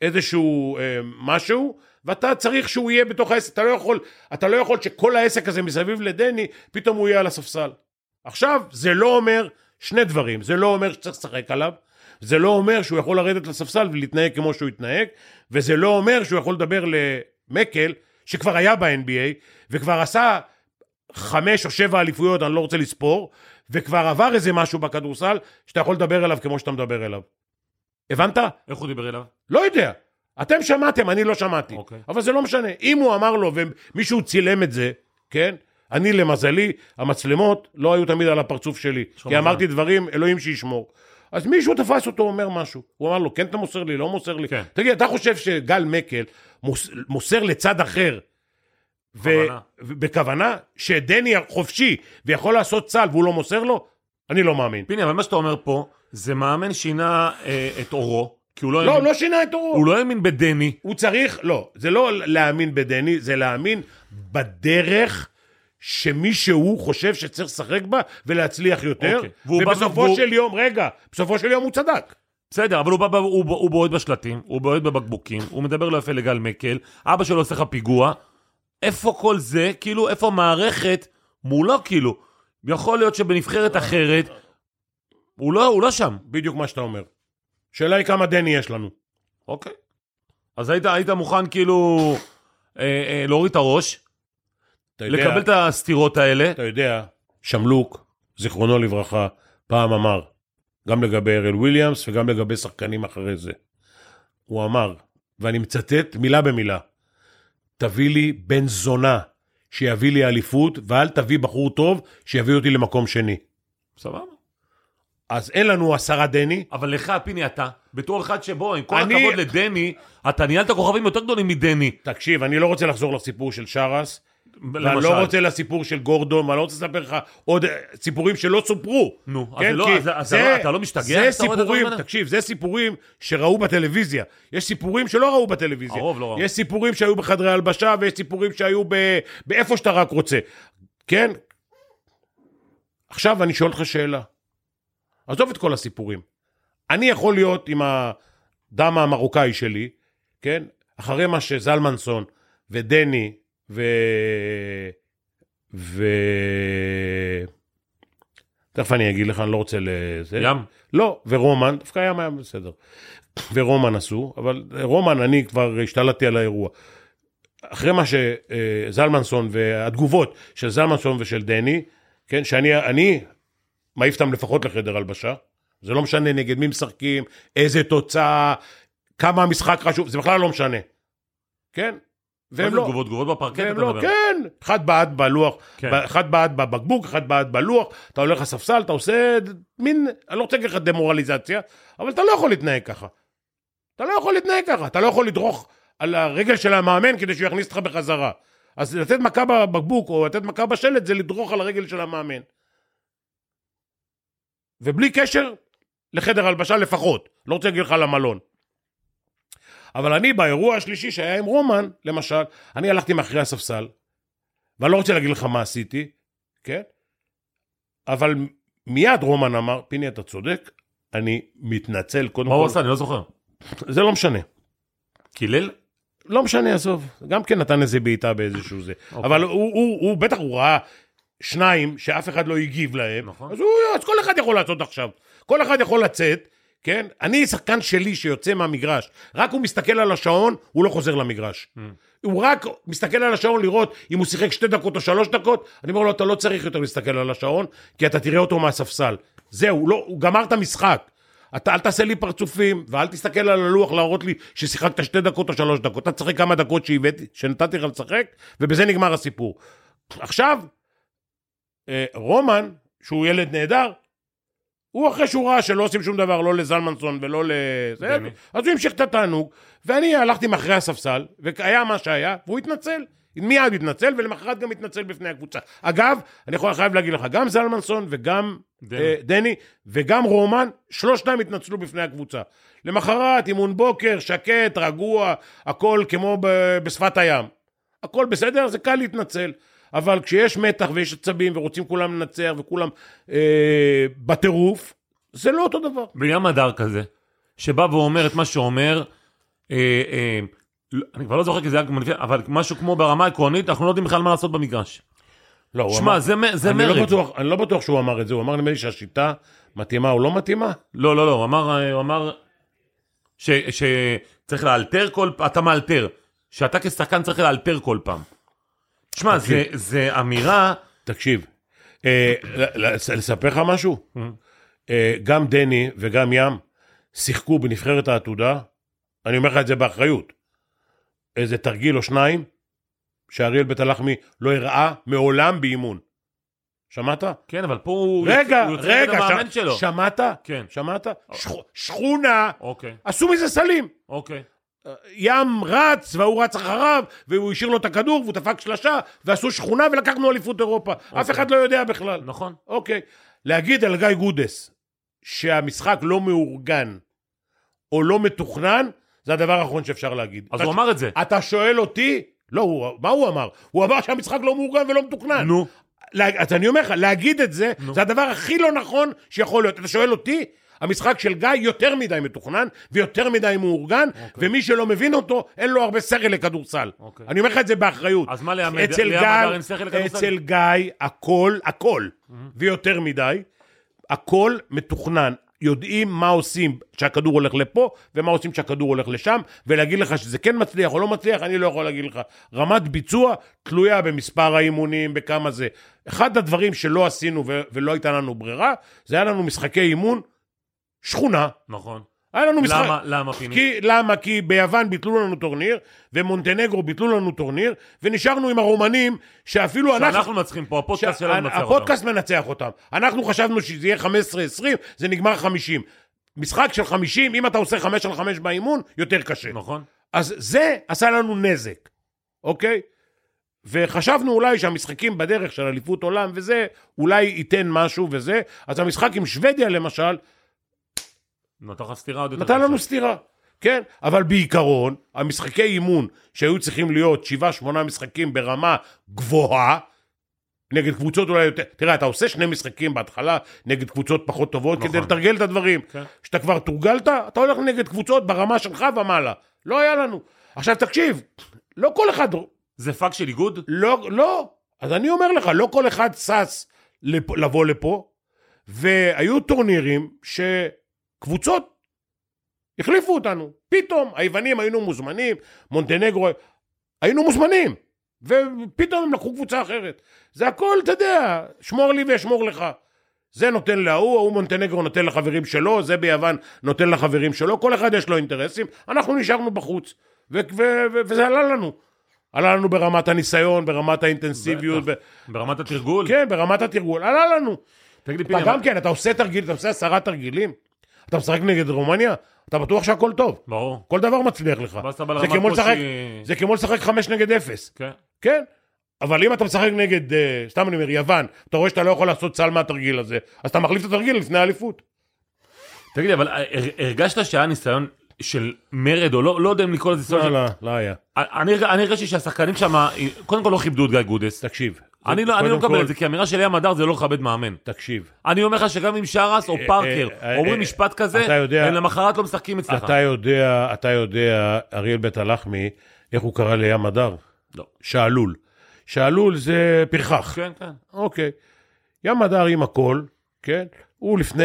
איזשהו אה, משהו, ואתה צריך שהוא יהיה בתוך העסק, אתה לא יכול, אתה לא יכול שכל העסק הזה מסביב לדני, פתאום הוא יהיה על הספסל. עכשיו, זה לא אומר שני דברים, זה לא אומר שצריך לשחק עליו, זה לא אומר שהוא יכול לרדת לספסל ולהתנהג כמו שהוא התנהג, וזה לא אומר שהוא יכול לדבר למקל, שכבר היה ב-NBA, וכבר עשה חמש או שבע אליפויות, אני לא רוצה לספור, וכבר עבר איזה משהו בכדורסל, שאתה יכול לדבר אליו כמו שאתה מדבר אליו. הבנת? איך הוא דיבר אליו? לא יודע. אתם שמעתם, אני לא שמעתי. אוקיי. אבל זה לא משנה. אם הוא אמר לו ומישהו צילם את זה, כן? אני למזלי, המצלמות לא היו תמיד על הפרצוף שלי. לך כי. אמרתי דברים, אלוהים שישמור. אז מישהו תפס אותו, אומר משהו. הוא אמר לו, כן אתה מוסר לי, לא מוסר לי. כן. תגיד, אתה חושב שגל מקל מוס, מוסר לצד אחר, ו- בכוונה. בכוונה, שדני חופשי ויכול לעשות צל והוא לא מוסר לו? אני לא מאמין. פיני, אבל מה שאתה אומר פה, זה מאמן שינה אה, את אורו, כי הוא לא לא, האמין- לא שינה את אורו. הוא לא האמין בדני. הוא צריך, לא, זה לא להאמין בדני, זה להאמין בדרך שמישהו חושב שצריך לשחק בה ולהצליח יותר, אוקיי. בא- ובסופו והוא- של יום, רגע, בסופו של יום הוא צדק. בסדר, אבל הוא, בא, הוא, הוא, הוא בועט בשלטים, הוא בועט בבקבוקים, הוא מדבר לא יפה לגל מקל, אבא שלו עושה לך פיגוע. איפה כל זה? כאילו, איפה המערכת מולו, כאילו? יכול להיות שבנבחרת אחרת, הוא לא, הוא לא שם. בדיוק מה שאתה אומר. שאלה היא כמה דני יש לנו. אוקיי. אז היית, היית מוכן כאילו אה, אה, להוריד את הראש, יודע, לקבל את הסתירות האלה. אתה יודע, שמלוק, זיכרונו לברכה, פעם אמר, גם לגבי אראל וויליאמס וגם לגבי שחקנים אחרי זה. הוא אמר, ואני מצטט מילה במילה, תביא לי בן זונה שיביא לי אליפות, ואל תביא בחור טוב שיביא אותי למקום שני. סבבה. אז אין לנו עשרה דני, אבל לך, פיני, אתה, בתור אחד שבו, עם כל אני- הכבוד לדני, אתה ניהלת כוכבים יותר גדולים מדני. תקשיב, אני לא רוצה לחזור לסיפור של שרס, ואני למשל. לא רוצה לסיפור של גורדון, ואני לא רוצה לספר לך עוד סיפורים שלא סופרו. נו, אז כן? זה לא- אז- אז אתה לא- אתה לא משתגע? זה סיפורים? תקשיב, זה סיפורים שראו בטלוויזיה. יש סיפורים שלא ראו בטלוויזיה. הרוב לא ראו. יש סיפורים שהיו בחדרי הלבשה, ויש סיפורים שהיו ב... באיפה שאתה רק רוצה. כן? עכשיו אני שואל אותך שאלה. עזוב את כל הסיפורים. אני יכול להיות עם הדם המרוקאי שלי, כן? אחרי מה שזלמנסון ודני ו... ו... תכף אני אגיד לך, אני לא רוצה לזה. ים. לא, ורומן, דווקא ים היה בסדר. ורומן עשו, אבל רומן, אני כבר השתלטתי על האירוע. אחרי מה שזלמנסון והתגובות של זלמנסון ושל דני, כן, שאני אני מעיף אותם לפחות לחדר הלבשה, זה לא משנה נגד מי משחקים, איזה תוצאה, כמה המשחק חשוב, זה בכלל לא משנה, כן? והם לא... תגובות? תגובות בפרקט אתה לא, מדבר. כן, אחד בעט בלוח, כן. אחד בעט בבקבוק, אחד בעט בלוח, אתה הולך לספסל, אתה עושה מין, אני לא רוצה להגיד לך דמורליזציה, אבל אתה לא יכול להתנהג ככה. אתה לא יכול להתנהג ככה, אתה לא יכול לדרוך על הרגל של המאמן כדי שהוא יכניס אותך בחזרה. אז לתת מכה בבקבוק או לתת מכה בשלט זה לדרוך על הרגל של המאמן. ובלי קשר לחדר הלבשה לפחות, לא רוצה להגיד לך למלון. אבל אני באירוע השלישי שהיה עם רומן, למשל, אני הלכתי מאחורי הספסל, ואני לא רוצה להגיד לך מה עשיתי, כן? אבל מיד רומן אמר, פיני אתה צודק, אני מתנצל קודם מה הוא כל. עשה? אני לא זוכר. זה לא משנה. קילל? לא משנה, עזוב. גם כן נתן איזה בעיטה באיזשהו זה. אוקיי. אבל הוא, הוא, הוא, בטח הוא ראה שניים שאף אחד לא הגיב להם, נכון. אז, הוא, אז כל אחד יכול לעשות עכשיו. כל אחד יכול לצאת, כן? אני שחקן שלי שיוצא מהמגרש, רק הוא מסתכל על השעון, הוא לא חוזר למגרש. Mm. הוא רק מסתכל על השעון לראות אם הוא שיחק שתי דקות או שלוש דקות, אני אומר לו, אתה לא צריך יותר להסתכל על השעון, כי אתה תראה אותו מהספסל. זהו, לא, הוא גמר את המשחק. אתה אל תעשה לי פרצופים, ואל תסתכל על הלוח להראות לי ששיחקת שתי דקות או שלוש דקות. אתה תשחק כמה דקות שהבאתי, שנתתי לך לשחק, ובזה נגמר הסיפור. עכשיו, רומן, שהוא ילד נהדר, הוא אחרי שהוא ראה שלא עושים שום דבר, לא לזלמנסון ולא לזה. אז הוא המשיך את התענוג, ואני הלכתי מאחורי הספסל, והיה מה שהיה, והוא התנצל. מיד התנצל, ולמחרת גם התנצל בפני הקבוצה. אגב, אני יכול חייב להגיד לך, גם זלמנסון וגם דני. דני, אה, דני וגם רומן, שלושתם התנצלו בפני הקבוצה. למחרת, אימון בוקר, שקט, רגוע, הכל כמו ב- בשפת הים. הכל בסדר, זה קל להתנצל. אבל כשיש מתח ויש עצבים ורוצים כולם לנצח וכולם אה, בטירוף, זה לא אותו דבר. בעניין מדר כזה, שבא ואומר את מה שאומר, אה, אה, לא- אני כבר לא זוכר כי זה היה כמו לפני, אבל משהו כמו ברמה העקרונית, אנחנו לא יודעים בכלל מה לעשות במגרש. לא, שמע, אמר- זה זה אני לא מרד. בטוח, אני לא בטוח שהוא אמר את זה, הוא אמר נדמה לי שהשיטה מתאימה או לא מתאימה. לא, לא, לא, הוא אמר, אה, הוא אמר ש- שצריך לאלתר כל פעם, אתה מאלתר, שאתה כשחקן צריך לאלתר כל פעם. תשמע, זה, זה אמירה, תקשיב, אה, לספר לך משהו? אה, גם דני וגם ים שיחקו בנבחרת העתודה, אני אומר לך את זה באחריות, איזה תרגיל או שניים, שאריאל בית הלחמי לא הראה מעולם באימון. שמעת? כן, אבל פה הוא רגע, הוא יוצא רגע, המאמן ש- שלו. שמעת? כן. שמעת? שכ- שכונה, אוקיי, עשו מזה סלים. אוקיי. ים רץ, והוא רץ אחריו, והוא השאיר לו את הכדור, והוא דפק שלושה, ועשו שכונה, ולקחנו אליפות אירופה. אף אחד לא יודע בכלל. נכון. אוקיי. להגיד על גיא גודס שהמשחק לא מאורגן או לא מתוכנן, זה הדבר האחרון שאפשר להגיד. אז אתה, הוא אמר את זה. אתה שואל אותי? לא, הוא, מה הוא אמר? הוא אמר שהמשחק לא מאורגן ולא מתוכנן. נו, לה, אז אני אומר לך, להגיד את זה, נו. זה הדבר הכי לא נכון שיכול להיות. אתה שואל אותי? המשחק של גיא יותר מדי מתוכנן ויותר מדי מאורגן, אוקיי. ומי שלא מבין אותו, אין לו הרבה שכל לכדורסל. אוקיי. אני אומר לך את זה באחריות. אז מה אצל ליאם שכל לכדורסל? אצל גיא, הכל, הכל, ויותר מדי, הכל מתוכנן. יודעים מה עושים כשהכדור הולך לפה, ומה עושים כשהכדור הולך לשם, ולהגיד לך שזה כן מצליח או לא מצליח, אני לא יכול להגיד לך. רמת ביצוע תלויה במספר האימונים, בכמה זה. אחד הדברים שלא עשינו ולא הייתה לנו ברירה, זה היה לנו משחקי אימון שכונה. נכון. היה לנו משחק... למה, למה פיני? כי, למה? כי ביוון ביטלו לנו טורניר, ומונטנגרו ביטלו לנו טורניר, ונשארנו עם הרומנים, שאפילו אנחנו... שאנחנו מנצחים פה, הפודקאסט שלנו מנצח אותם. הפודקאסט מנצח אותם. אנחנו חשבנו שזה יהיה 15-20, זה נגמר 50. משחק של 50, אם אתה עושה 5 על 5 באימון, יותר קשה. נכון. אז זה עשה לנו נזק, אוקיי? וחשבנו אולי שהמשחקים בדרך של אליפות עולם וזה, אולי ייתן משהו וזה, אז המשחק עם שוודיה למשל, נתן לך סטירה עוד יותר. נתן לנו. סטירה. כן, אבל בעיקרון, המשחקי אימון שהיו צריכים להיות 7-8 משחקים ברמה גבוהה, נגד קבוצות אולי יותר, תראה, אתה עושה שני משחקים בהתחלה נגד קבוצות פחות טובות נכון. כדי לתרגל את הדברים. כן. כשאתה כבר תורגלת, אתה הולך נגד קבוצות ברמה שלך ומעלה. לא היה לנו. עכשיו תקשיב, לא כל אחד, זה פאק של איגוד? לא, לא. אז אני אומר לך, לא כל אחד שש לבוא לפה, והיו טורנירים שקבוצות החליפו אותנו. פתאום היוונים היינו מוזמנים, מונטנגרו, היינו מוזמנים, ופתאום הם לקחו קבוצה אחרת. זה הכל, אתה יודע, שמור לי ואשמור לך. זה נותן להוא, ההוא מונטנגרו נותן לחברים שלו, זה ביוון נותן לחברים שלו, כל אחד יש לו אינטרסים, אנחנו נשארנו בחוץ, ו- ו- ו- וזה עלה לנו. עלה לנו ברמת הניסיון, ברמת האינטנסיביות, ב... ברמת התרגול? כן, ברמת התרגול, עלה לנו. תגיד לי, אתה פיני, גם אבל- כן, אתה עושה תרגיל, אתה עושה עשרה תרגילים, אתה משחק נגד רומניה, אתה בטוח שהכל טוב. ברור. כל דבר מצליח לך. זה כמו לשחק- זה כמו לשחק חמש נגד אפס. כן. כן, אבל אם אתה משחק נגד, אה, סתם אני אומר, יוון, אתה רואה שאתה לא יכול לעשות סל מהתרגיל הזה, אז אתה מחליף את התרגיל לפני האליפות. תגיד לי, אבל הר- הרגשת שהיה ניסיון של מרד, או לא לא יודע אם לקרוא לזה ניסיון לא. לא, לא היה. אני אני הרגשתי שהשחקנים שם, קודם כל לא כיבדו את גיא גודס. תקשיב. אני לא אני לא מקבל את זה, כי אמירה של ים הדר זה לא לכבד מאמן. תקשיב, אני אומר לך שגם אם שרס או אה, פארקר אה, אומרים אה, משפט כזה, הם למחרת לא משחקים אצלך. אתה יודע, אתה יודע, אריאל בית הלחמי, איך הוא קרא לים הדר? לא. שעלול. שעלול זה פרחח. כן, כן. אוקיי. ים הדר עם הכל, כן? הוא לפני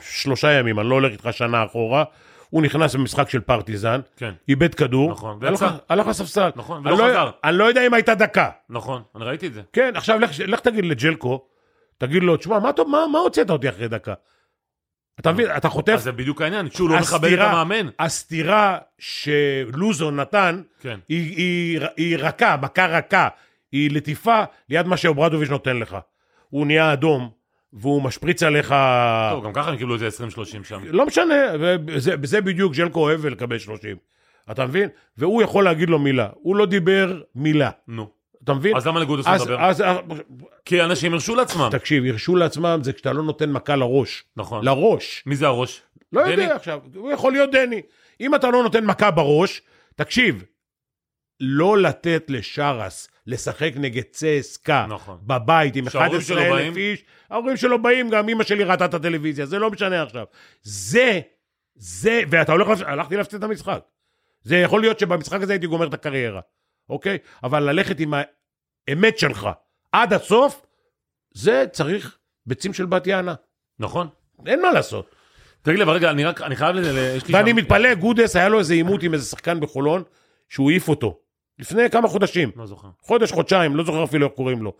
שלושה ימים, אני לא הולך איתך שנה אחורה, הוא נכנס במשחק של פרטיזן, כן. איבד כדור, נכון, הלך-. הלך לספסל. נכון, אני ולא לא- חזר. אני לא יודע אם הייתה דקה. נכון, אני ראיתי את זה. כן, עכשיו לך, לך תגיד לג'לקו, תגיד לו, תשמע, מה, מה, מה הוצאת אותי אחרי דקה? אתה מבין, אתה חוטף, אז זה בדיוק העניין, שהוא לא מכבד את המאמן. הסתירה שלוזון נתן, כן. היא, היא, היא רכה, מכה רכה, היא לטיפה ליד מה שאוברדוביץ' נותן לך. הוא נהיה אדום, והוא משפריץ עליך... טוב, גם ככה הם קיבלו איזה 20-30 שם. לא משנה, וזה, זה בדיוק ג'לקו אוהב לקבל 30. אתה מבין? והוא יכול להגיד לו מילה. הוא לא דיבר מילה. נו. אתה מבין? אז למה לגודס לא אז, מדבר? אז, כי אנשים הרשו לעצמם. תקשיב, הרשו לעצמם זה כשאתה לא נותן מכה לראש. נכון. לראש. מי זה הראש? לא דני? יודע עכשיו, הוא יכול להיות דני. אם אתה לא נותן מכה בראש, תקשיב, לא לתת לשרס לשחק נגד צסקה נכון. בבית עם שההורים 11 שלו אלף באים? איש, ההורים שלו באים, גם אמא שלי ראתה את הטלוויזיה, זה לא משנה עכשיו. זה, זה, ואתה הולך, הלכתי להפסיד את המשחק. זה יכול להיות שבמשחק הזה הייתי גומר את הקריירה, אוקיי? אבל ללכת עם האמת שלך עד הסוף, זה צריך ביצים של בת יענה. נכון. אין מה לעשות. תגיד לי, אבל רגע, אני רק, אני חייב, ל- ל- יש לי ואני שם- מתפלא, גודס, היה לו איזה עימות עם איזה שחקן בחולון, שהוא העיף אותו. לפני כמה חודשים. לא זוכר. חודש, חודשיים, לא זוכר אפילו איך קוראים לו.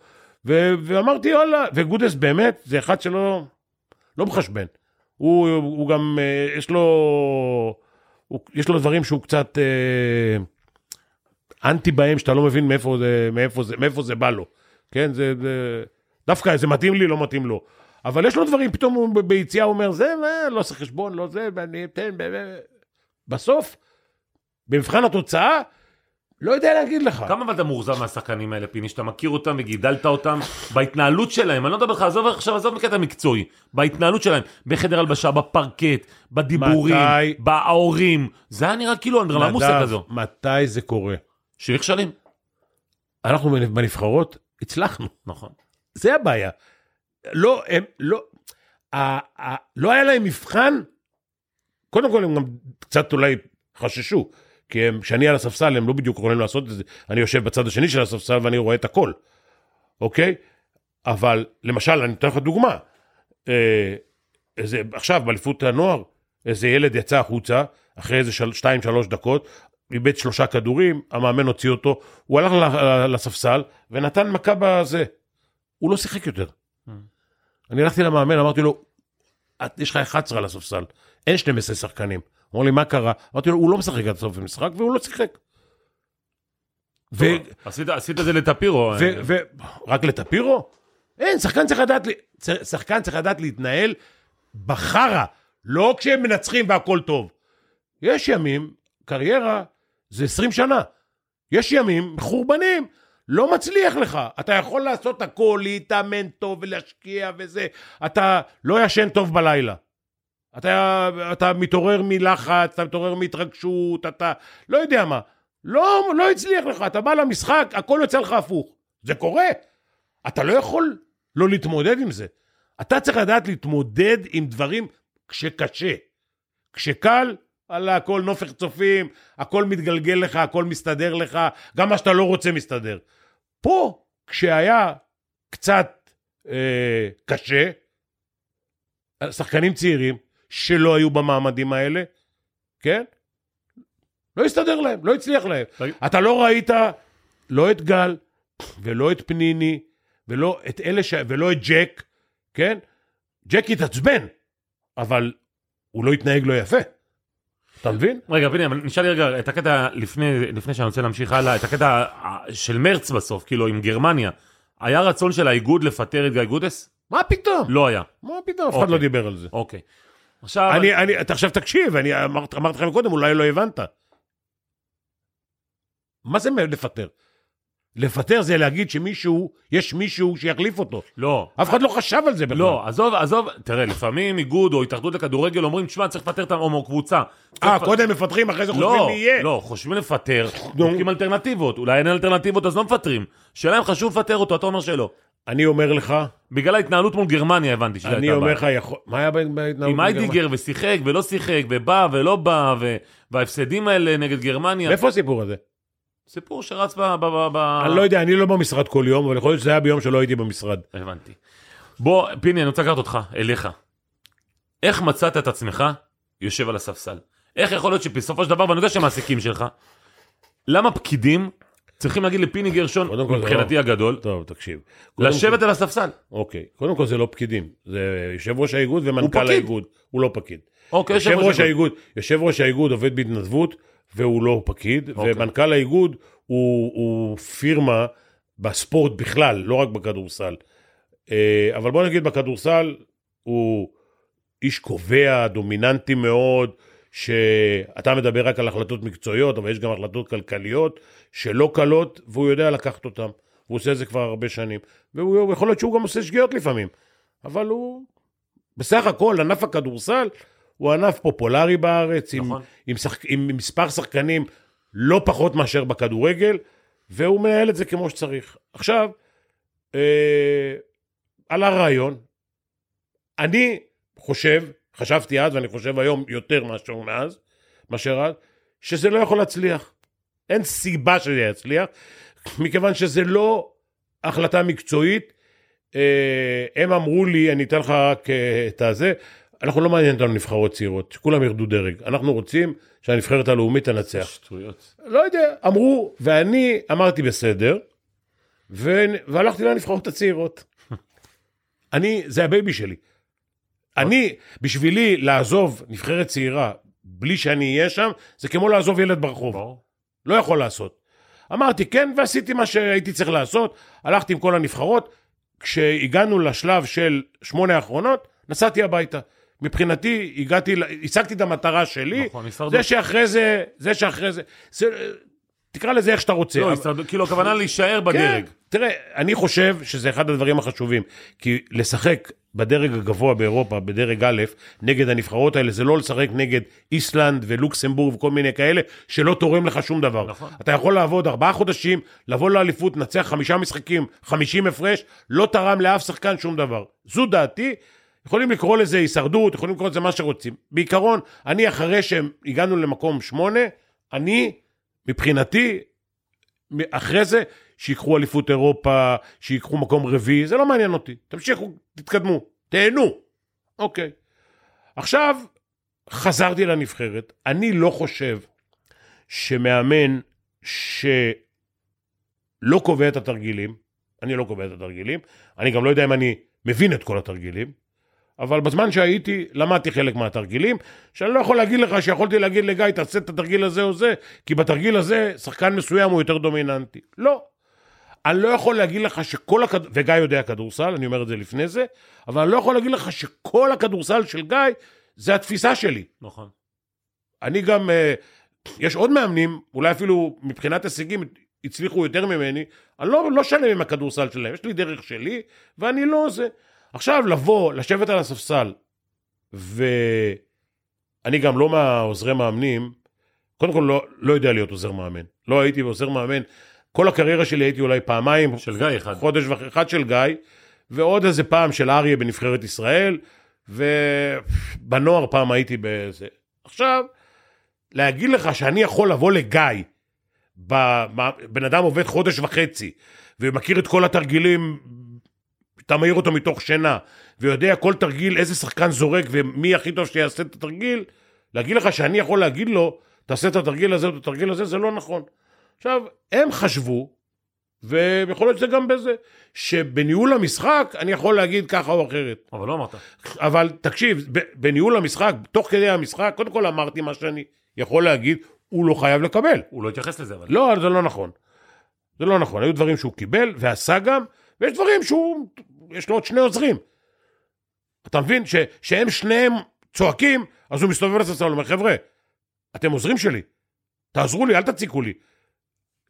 ו- ואמרתי, יאללה, וגודס באמת, זה אחד שלא לא מחשבן. הוא, הוא גם, אה, יש לו, הוא, יש לו דברים שהוא קצת אה, אנטי בהם, שאתה לא מבין מאיפה זה, מאיפה זה, מאיפה זה בא לו. כן, זה, זה, דווקא זה מתאים לי, לא מתאים לו. אבל יש לו דברים, פתאום הוא ביציאה אומר, זה, מה, לא עושה חשבון, לא זה, ואני אתן, בסוף, במבחן התוצאה, לא יודע להגיד לך. כמה אבל אתה מאוכזב מהשחקנים האלה, פיני, שאתה מכיר אותם וגידלת אותם בהתנהלות שלהם, אני לא מדבר לך, עזוב עכשיו, עזוב מקטע מקצועי, בהתנהלות שלהם, בחדר הלבשה, בפרקט, בדיבורים, מתי? בהורים, זה היה נראה כאילו אנדרלמוסיה כזו. מתי זה קורה? שנכשלים. אנחנו בנבחרות הצלחנו, נכון. זה הבעיה. לא, הם, לא, ה, ה, לא היה להם מבחן, קודם כל הם גם קצת אולי חששו, כי הם, כשאני על הספסל הם לא בדיוק יכולים לעשות את זה, אני יושב בצד השני של הספסל ואני רואה את הכל, אוקיי? אבל למשל, אני אתן לך דוגמה, אה, איזה, עכשיו באליפות הנוער, איזה ילד יצא החוצה, אחרי איזה של, שתיים, שלוש דקות, איבד שלושה כדורים, המאמן הוציא אותו, הוא הלך לספסל ונתן מכה בזה. הוא לא שיחק יותר. אני הלכתי למאמן, אמרתי לו, "את- יש לך 11 על הספסל, אין 12 שחקנים. אמר לי, מה קרה? אמרתי לו, הוא לא משחק עד סוף המשחק, והוא לא שיחק. ו- עשית עשית את זה לטפירו. ו- ו- רק לטפירו? אין, שחקן צריך לדעת, שחקן צריך לדעת להתנהל בחרא, לא כשהם מנצחים והכל טוב. יש ימים, קריירה זה 20 שנה. יש ימים חורבנים, לא מצליח לך. אתה יכול לעשות הכל, להתאמן טוב ולהשקיע וזה. אתה לא ישן טוב בלילה. אתה, אתה מתעורר מלחץ, אתה מתעורר מהתרגשות, אתה לא יודע מה. לא, לא הצליח לך, אתה בא למשחק, הכל יוצא לך הפוך. זה קורה. אתה לא יכול לא להתמודד עם זה. אתה צריך לדעת להתמודד עם דברים כשקשה. כשקל, וואלה, הכל נופך צופים, הכל מתגלגל לך, הכל מסתדר לך, גם מה שאתה לא רוצה מסתדר. פה, כשהיה קצת אה, קשה, שחקנים צעירים שלא היו במעמדים האלה, כן? לא הסתדר להם, לא הצליח להם. אתה לא ראית לא את גל, ולא את פניני, ולא את אלה ש... ולא את ג'ק, כן? ג'ק התעצבן, אבל הוא לא התנהג לא יפה. אתה מבין? רגע, פיני, אבל נשאל לי רגע את הקטע לפני, לפני שאני רוצה להמשיך הלאה, את הקטע של מרץ בסוף, כאילו עם גרמניה. היה רצון של האיגוד לפטר את גיא גודס? מה פתאום? לא היה. מה פתאום? אף אחד אוקיי. לא דיבר על זה. אוקיי. עכשיו, אני, אני, אתה עכשיו תקשיב, אני אמרת אמרתי לכם קודם, אולי לא הבנת. מה זה לפטר? לפטר זה להגיד שמישהו, יש מישהו שיחליף אותו. לא. אף אחד לא חשב על זה בכלל. לא, עזוב, עזוב, תראה, לפעמים איגוד או התאחדות לכדורגל אומרים, תשמע, צריך לפטר את ההומו קבוצה. אה, קודם מפטרים, אחרי זה חושבים לא, מי יהיה. לא, חושבים לפטר, בודקים אלטרנטיבות, אולי אין אלטרנטיבות אז לא מפטרים. שאלה אם חשוב לפטר אותו, אתה אומר שלא. אני אומר לך, בגלל ההתנהלות מול גרמניה הבנתי שהייתה אני בעיה. אומר לך, יכול... מה היה בהתנהלות? עם איידיגר ושיחק ולא שיחק ובא ולא בא ו- וההפסדים האלה נגד גרמניה. מאיפה הסיפור הזה? סיפור שרץ ב... ב, ב, ב... אני לא יודע, אני לא במשרד כל יום, אבל יכול להיות שזה היה ביום שלא הייתי במשרד. הבנתי. בוא, פיני, אני רוצה לקחת אותך אליך. איך מצאת את עצמך יושב על הספסל? איך יכול להיות שבסופו של דבר, ואני יודע שהם מעסיקים שלך, למה פקידים צריכים להגיד לפיני גרשון, מבחינתי לא- הגדול, טוב, תקשיב. לשבת על הספסל? אוקיי. קודם כל זה לא פקידים, זה יושב ראש האיגוד ומנכ"ל. האיגוד. הוא לא פקיד. אוקיי, יושב ראש האיגוד, יושב ראש האיגוד עובד בהתנדבות, והוא לא פקיד, אוקיי. ומנכ"ל האיגוד הוא, הוא פירמה בספורט בכלל, לא רק בכדורסל. אה, אבל בוא נגיד בכדורסל הוא איש קובע, דומיננטי מאוד, שאתה מדבר רק על החלטות מקצועיות, אבל יש גם החלטות כלכליות שלא קלות, והוא יודע לקחת אותן. הוא עושה את זה כבר הרבה שנים. והוא יכול להיות שהוא גם עושה שגיאות לפעמים, אבל הוא... בסך הכל, ענף הכדורסל הוא ענף פופולרי בארץ, עם, נכון. עם, שחק... עם מספר שחקנים לא פחות מאשר בכדורגל, והוא מנהל את זה כמו שצריך. עכשיו, אה, עלה רעיון, אני חושב, חשבתי אז, ואני חושב היום יותר מאשר מאז, מאשר אז, שזה לא יכול להצליח. אין סיבה שזה יצליח, מכיוון שזה לא החלטה מקצועית. אה, הם אמרו לי, אני אתן לך רק אה, את הזה, אנחנו לא מעניין אותנו נבחרות צעירות, שכולם ירדו דרג. אנחנו רוצים שהנבחרת הלאומית תנצח. שטויות. לא יודע, אמרו, ואני אמרתי בסדר, ו... והלכתי לנבחרות הצעירות. אני, זה ה baby שלי. אני, בשבילי לעזוב נבחרת צעירה בלי שאני אהיה שם, זה כמו לעזוב ילד ברחוב. ברור. לא יכול לעשות. אמרתי כן, ועשיתי מה שהייתי צריך לעשות, הלכתי עם כל הנבחרות, כשהגענו לשלב של שמונה האחרונות, נסעתי הביתה. מבחינתי, הגעתי, השגתי את המטרה שלי, נכון, הישרדות. זה שאחרי זה, זה שאחרי זה, זה, תקרא לזה איך שאתה רוצה. לא, אבל- הישרדות, כאילו הכוונה להישאר כן, בדרג. תראה, אני חושב שזה אחד הדברים החשובים, כי לשחק בדרג הגבוה באירופה, בדרג א', נגד הנבחרות האלה, זה לא לשחק נגד איסלנד ולוקסמבורג וכל מיני כאלה, שלא תורם לך שום דבר. נכון. אתה יכול לעבוד ארבעה חודשים, לבוא לאליפות, לנצח חמישה משחקים, חמישים הפרש, לא תרם לאף שחקן שום דבר. זו דעתי. יכולים לקרוא לזה הישרדות, יכולים לקרוא לזה מה שרוצים. בעיקרון, אני אחרי שהגענו למקום שמונה, אני, מבחינתי, אחרי זה, שיקחו אליפות אירופה, שיקחו מקום רביעי, זה לא מעניין אותי. תמשיכו, תתקדמו, תהנו. אוקיי. עכשיו, חזרתי לנבחרת. אני לא חושב שמאמן שלא קובע את התרגילים, אני לא קובע את התרגילים, אני גם לא יודע אם אני מבין את כל התרגילים, אבל בזמן שהייתי, למדתי חלק מהתרגילים, שאני לא יכול להגיד לך שיכולתי להגיד לגיא, תעשה את התרגיל הזה או זה, כי בתרגיל הזה שחקן מסוים הוא יותר דומיננטי. לא. אני לא יכול להגיד לך שכל הכדורסל, וגיא יודע כדורסל, אני אומר את זה לפני זה, אבל אני לא יכול להגיד לך שכל הכדורסל של גיא זה התפיסה שלי. נכון. אני גם, אה, יש עוד מאמנים, אולי אפילו מבחינת הישגים הצליחו יותר ממני, אני לא, לא שלם עם הכדורסל שלהם, יש לי דרך שלי, ואני לא זה. עכשיו לבוא, לשבת על הספסל, ואני גם לא מהעוזרי מאמנים, קודם כל לא, לא יודע להיות עוזר מאמן. לא הייתי עוזר מאמן, כל הקריירה שלי הייתי אולי פעמיים, של גיא אחד. חודש וחצי, אחד של גיא, ועוד איזה פעם של אריה בנבחרת ישראל, ובנוער פעם הייתי בזה. עכשיו, להגיד לך שאני יכול לבוא לגיא, בן אדם עובד חודש וחצי, ומכיר את כל התרגילים, אתה מעיר אותו מתוך שינה, ויודע כל תרגיל איזה שחקן זורק ומי הכי טוב שיעשה את התרגיל, להגיד לך שאני יכול להגיד לו, תעשה את התרגיל הזה או את התרגיל הזה, זה לא נכון. עכשיו, הם חשבו, ויכול להיות שזה גם בזה, שבניהול המשחק אני יכול להגיד ככה או אחרת. אבל לא אמרת. אבל תקשיב, בניהול המשחק, תוך כדי המשחק, קודם כל אמרתי מה שאני יכול להגיד, הוא לא חייב לקבל. הוא לא התייחס לזה, אבל. לא, זה לא נכון. זה לא נכון. היו דברים שהוא קיבל ועשה גם, ויש דברים שהוא, יש לו עוד שני עוזרים. אתה מבין? ש, שהם שניהם צועקים, אז הוא מסתובב לספסל ואומר, חבר'ה, אתם עוזרים שלי, תעזרו לי, אל תציקו לי.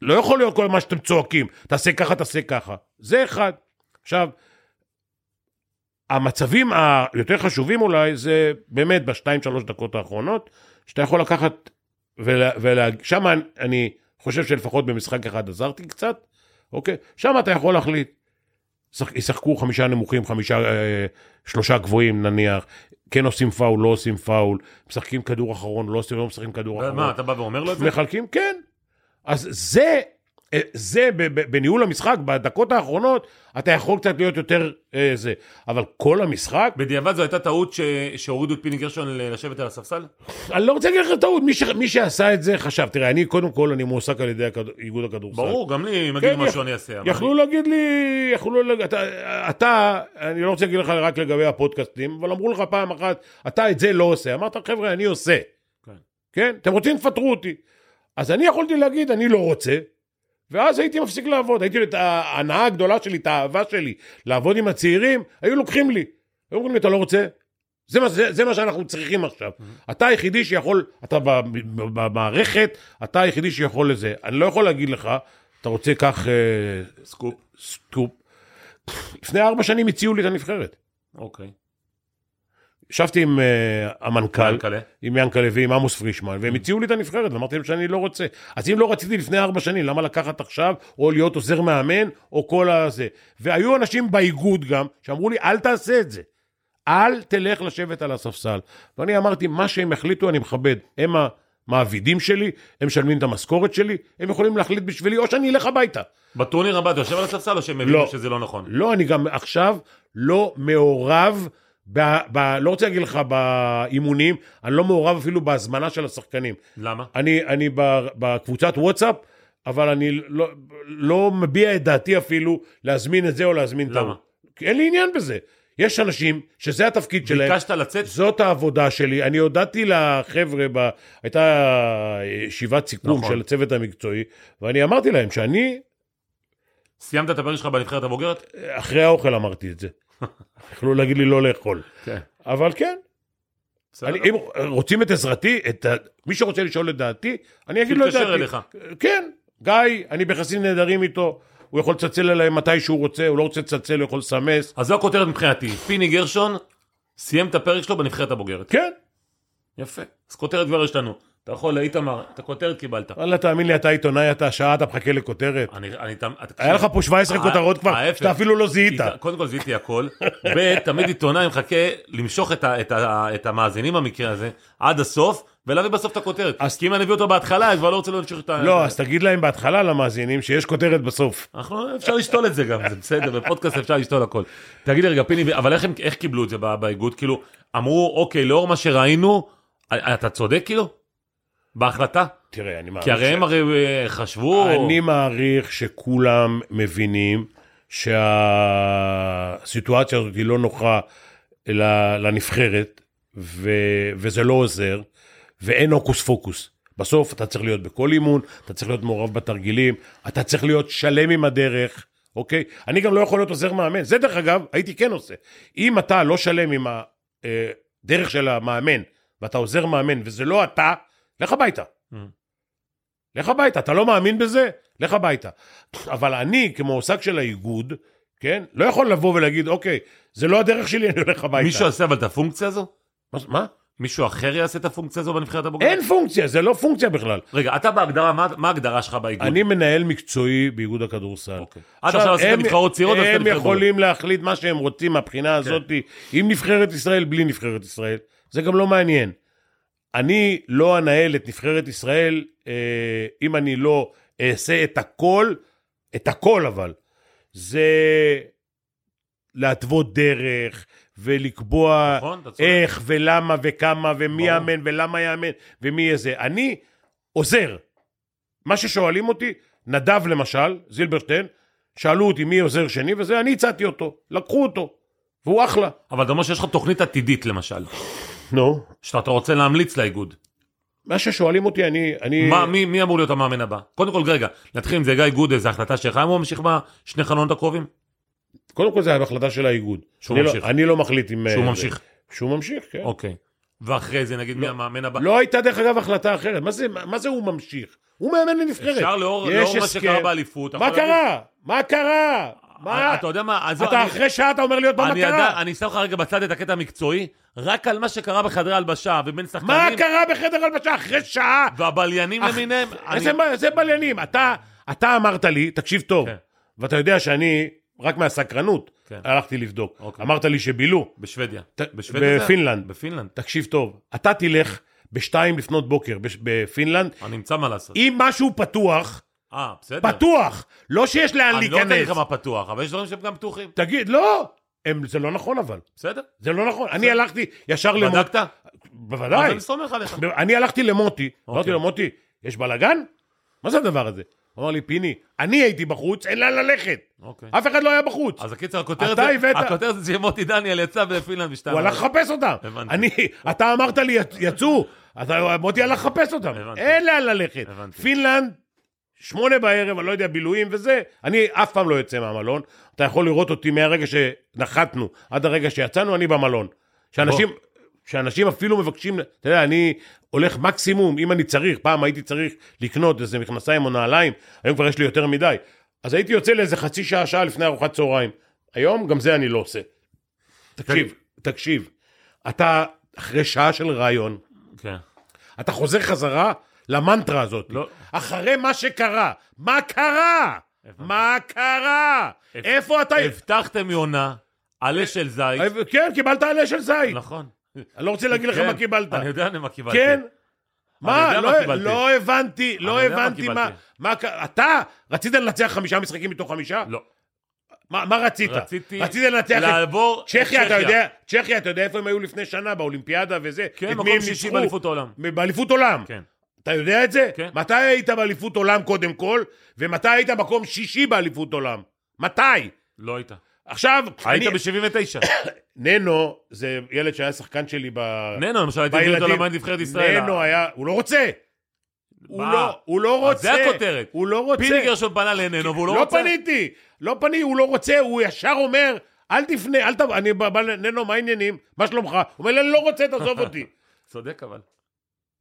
לא יכול להיות כל מה שאתם צועקים, תעשה ככה, תעשה ככה. זה אחד. עכשיו, המצבים היותר חשובים אולי, זה באמת בשתיים, שלוש דקות האחרונות, שאתה יכול לקחת, ולה, שם אני חושב שלפחות במשחק אחד עזרתי קצת, אוקיי? שם אתה יכול להחליט. ישחקו חמישה נמוכים, חמישה, אה, שלושה גבוהים נניח, כן עושים פאול, לא עושים פאול, משחקים כדור אחרון, לא עושים, לא משחקים כדור אחרון. מה, אתה בא ואומר לו את זה? מחלקים, כן. אז זה, אה, זה בניהול המשחק, בדקות האחרונות, אתה יכול קצת להיות יותר אה, זה. אבל כל המשחק... בדיעבד זו הייתה טעות ש... שהורידו את פיני גרשון לשבת על הספסל? אני לא רוצה להגיד לך טעות, מי, ש... מי שעשה את זה חשב, תראה, אני קודם כל, אני מועסק על ידי הכד... איגוד הכדורסל. ברור, גם לי, אם כן, משהו יח... אני אעשה. יכלו אני... להגיד לי, יכלו להגיד, אתה, אתה, אני לא רוצה להגיד לך רק לגבי הפודקאסטים, אבל אמרו לך פעם אחת, אתה את זה לא עושה. אמרת, חבר'ה, אני עושה. כן. כן? אתם רוצים, תפטרו אותי. אז אני יכולתי להגיד, אני לא רוצה, ואז הייתי מפסיק לעבוד. הייתי, את ההנאה הגדולה שלי, את האהבה שלי, לעבוד עם הצעירים, היו לוקחים לי. היו אומרים לי, אתה לא רוצה? זה מה, זה, זה מה שאנחנו צריכים עכשיו. Mm-hmm. אתה היחידי שיכול, אתה במערכת, אתה היחידי שיכול לזה. אני לא יכול להגיד לך, אתה רוצה כך... אה, סקופ. סקופ. לפני ארבע שנים הציעו לי את הנבחרת. אוקיי. ישבתי עם uh, המנכ"ל, ינקלה. עם ינקלה ועם עמוס פרישמן, והם הציעו לי את הנבחרת, ואמרתי להם שאני לא רוצה. אז אם לא רציתי לפני ארבע שנים, למה לקחת עכשיו, או להיות עוזר מאמן, או כל הזה. והיו אנשים באיגוד גם, שאמרו לי, אל תעשה את זה. אל תלך לשבת על הספסל. ואני אמרתי, מה שהם החליטו אני מכבד. הם המעבידים שלי, הם משלמים את המשכורת שלי, הם יכולים להחליט בשבילי, או שאני אלך הביתה. בטורניר הבא אתה יושב על הספסל, או שהם מבינים לא, שזה לא נכון? לא, אני גם עכשיו לא מעורב. ב, ב, לא רוצה להגיד לך באימונים, אני לא מעורב אפילו בהזמנה של השחקנים. למה? אני, אני בקבוצת וואטסאפ, אבל אני לא, לא מביע את דעתי אפילו להזמין את זה או להזמין את ההוא. למה? כי אין לי עניין בזה. יש אנשים שזה התפקיד שלהם. ביקשת לצאת? זאת העבודה שלי. אני הודעתי לחבר'ה, ב... הייתה ישיבת סיכום נכון. של הצוות המקצועי, ואני אמרתי להם שאני... סיימת את הפרק שלך בנבחרת הבוגרת? אחרי האוכל אמרתי את זה. יכלו להגיד לי לא לאכול. כן. אבל כן. אני, אם רוצים את עזרתי, את ה... מי שרוצה לשאול את דעתי, אני אגיד לו את דעתי. אליך. כן, גיא, אני ביחסים נהדרים איתו, הוא יכול לצלצל אליי מתי שהוא רוצה, הוא לא רוצה לצלצל, הוא יכול לסמס. אז זו הכותרת מבחינתי, פיני גרשון סיים את הפרק שלו בנבחרת הבוגרת. כן. יפה, אז כותרת כבר יש לנו. אתה יכול, איתמר, את הכותרת קיבלת. וואלה, תאמין לי, אתה עיתונאי, אתה שעה, אתה מחכה לכותרת. אני, אני, היה לך פה 17 כותרות כבר, שאתה אפילו לא זיהית. קודם כל זיהיתי הכל. ב', תמיד עיתונאי מחכה למשוך את המאזינים במקרה הזה עד הסוף, ולהביא בסוף את הכותרת. אז כי אם אני אביא אותו בהתחלה, אני כבר לא רוצה להמשיך את ה... לא, אז תגיד להם בהתחלה למאזינים שיש כותרת בסוף. אנחנו, אפשר לשתול את זה גם, זה בסדר, בפודקאסט אפשר לשתול הכל. תגיד לי רגע, פיני, אבל איך קיבלו את זה באיגוד? כאילו, אמרו, אוקיי, לאור מה שראינו, אתה צודק כאילו? בהחלטה? תראה, אני מעריך... כי הרי. הם הרי אה, חשבו... אני מעריך שכולם מבינים שהסיטואציה הזאת היא לא נוחה לנבחרת, ו... וזה לא עוזר, ואין הוקוס פוקוס. בסוף אתה צריך להיות בכל אימון, אתה צריך להיות מעורב בתרגילים, אתה צריך להיות שלם עם הדרך, אוקיי? אני גם לא יכול להיות עוזר מאמן. זה דרך אגב, הייתי כן עושה. אם אתה לא שלם עם הדרך אה, של המאמן, ואתה עוזר מאמן, וזה לא אתה, לך הביתה. Mm. לך הביתה, אתה לא מאמין בזה? לך הביתה. אבל אני, כמועסק של האיגוד, כן, לא יכול לבוא ולהגיד, אוקיי, זה לא הדרך שלי, אני הולך הביתה. מישהו עושה אבל את הפונקציה הזו? מה? מה? מישהו אחר יעשה את הפונקציה הזו בנבחרת הבוגרת? אין פונקציה, זה לא פונקציה בכלל. רגע, אתה בהגדרה, מה, מה ההגדרה שלך באיגוד? אני מנהל מקצועי באיגוד הכדורסל. אוקיי. עד עכשיו עשית נבחרות צעירות, עשית נבחרת הם יכולים להחליט מה שהם רוצים מהבחינה כן. הזאת, עם נבחרת ישראל, בלי נבחרת ישראל. זה גם לא מעניין. אני לא אנהל את נבחרת ישראל אה, אם אני לא אעשה את הכל, את הכל אבל. זה להתוות דרך ולקבוע נכון, איך ולמה וכמה ומי יאמן ולמה יאמן ומי יהיה זה. אני עוזר. מה ששואלים אותי, נדב למשל, זילברשטיין, שאלו אותי מי עוזר שני וזה, אני הצעתי אותו, לקחו אותו, והוא אחלה. אבל אתה אומר שיש לך תוכנית עתידית למשל. נו. שאתה רוצה להמליץ לאיגוד. מה ששואלים אותי, אני... אני... מה, מי, מי אמור להיות המאמן הבא? קודם כל, רגע, נתחיל עם זה, גיא גודס, זו החלטה שלך, אם הוא ממשיך בשני חלונות הקרובים? קודם כל זה החלטה של האיגוד. שהוא אני ממשיך. לא, אני לא מחליט אם... שהוא אה, ממשיך. שהוא ממשיך, כן. אוקיי. ואחרי זה, נגיד, מי המאמן הבא? לא הייתה דרך אגב החלטה אחרת. מה זה, מה זה הוא ממשיך? הוא מאמן לנבחרת. אפשר לאור לאור מה. שקרה באליפות. מה יכול להגיד- קרה? מה קרה? מה? אתה יודע מה, עזוב, אתה אני- אחרי שעה אתה אומר לי עוד פעם מה אני קרה? אני שם לך רגע בצד את הקטע המקצועי, רק על מה שקרה בחדרי הלבשה ובין שחקנים, מה קרה בחדר הלבשה אחרי שעה? והבליינים אח- למיניהם, אני- איזה ב- איזה בליינים? אתה, אתה אמרת לי, תקשיב טוב, כן. ואתה יודע שאני, רק מהסקרנות, כן. הלכתי לבדוק. אוקיי. אמרת לי שבילו. בשוודיה. ת- בשוודיה זה- בפינלנד. בפינלנד. תקשיב טוב, אתה תלך בשתיים לפנות בוקר בש- בפינלנד, אני אמצא מה לעשות. אם משהו פתוח, אה, בסדר. פתוח, לא שיש לאן אני לא נותן להיכנס. לך מה פתוח, אבל יש דברים שהם גם פתוחים. תגיד, לא, הם, זה לא נכון אבל. בסדר? זה לא נכון. אני הלכתי ישר למוטי. בדקת? אז בוודאי. אני סומך עליך. אני הלכתי למוטי, אמרתי אוקיי. לו, מוטי, יש בלאגן? מה זה הדבר הזה? הוא אמר לי, פיני, אני הייתי בחוץ, אין לאן ללכת. אוקיי. אף אחד לא היה בחוץ. אז הקיצר, הכותרת זה, הבאת- הכותרת זה שמוטי דניאל יצא בפינלנד בשתיים. הוא הלך לחפש אותם. הבנתי. אני, אתה אמרת לי, "יצ- יצאו, אתה- מוטי הלך לחפש אותם. הבנתי. אין לאן ללכת. הבנתי. פינלנד, שמונה בערב, אני לא יודע, בילויים וזה, אני אף פעם לא יוצא מהמלון. אתה יכול לראות אותי מהרגע שנחתנו עד הרגע שיצאנו, אני במלון. שאנשים... שאנשים אפילו מבקשים, אתה יודע, אני הולך מקסימום, אם אני צריך, פעם הייתי צריך לקנות איזה מכנסיים או נעליים, היום כבר יש לי יותר מדי. אז הייתי יוצא לאיזה חצי שעה, שעה לפני ארוחת צהריים. היום גם זה אני לא עושה. תקשיב, תקשיב, אתה אחרי שעה של רעיון, כן. אתה חוזר חזרה למנטרה הזאת. לא. אחרי מה שקרה, מה קרה? מה קרה? איפה אתה... הבטחתם יונה, עלה של זית. כן, קיבלת עלה של זית. נכון. אני לא רוצה להגיד לך כן, מה קיבלת. אני יודע מה קיבלתי. כן? מה? לא. לא הבנתי, לא הבנתי מה... אתה רצית לנצח חמישה משחקים מתוך חמישה? לא. מה מה רצית? רציתי רצית לנצח את... לעבור את צ'כיה, אתה יודע, צ'כיה, אתה יודע איפה הם היו לפני שנה, באולימפיאדה וזה? כן, מקום שישי? באליפות העולם. באליפות עולם. כן. אתה יודע את זה? כן. מתי היית באליפות עולם קודם כל, ומתי היית מקום שישי באליפות עולם? מתי? לא היית. עכשיו, היית אני... ב-79. ננו, זה ילד שהיה שחקן שלי ב... ננו, למשל, הייתי מביא אותו למען נבחרת ישראל. ננו היה... הוא לא רוצה. הוא? לא, הוא לא רוצה. זה הכותרת. הוא לא רוצה. פיני גרשון פנה לננו והוא לא לא רוצה. פניתי, לא פני, הוא לא רוצה, הוא ישר אומר, אל תפנה, אל תבוא, אני בא, לננו, מה העניינים? מה שלומך? הוא אומר אני לא רוצה, תעזוב אותי. צודק אבל.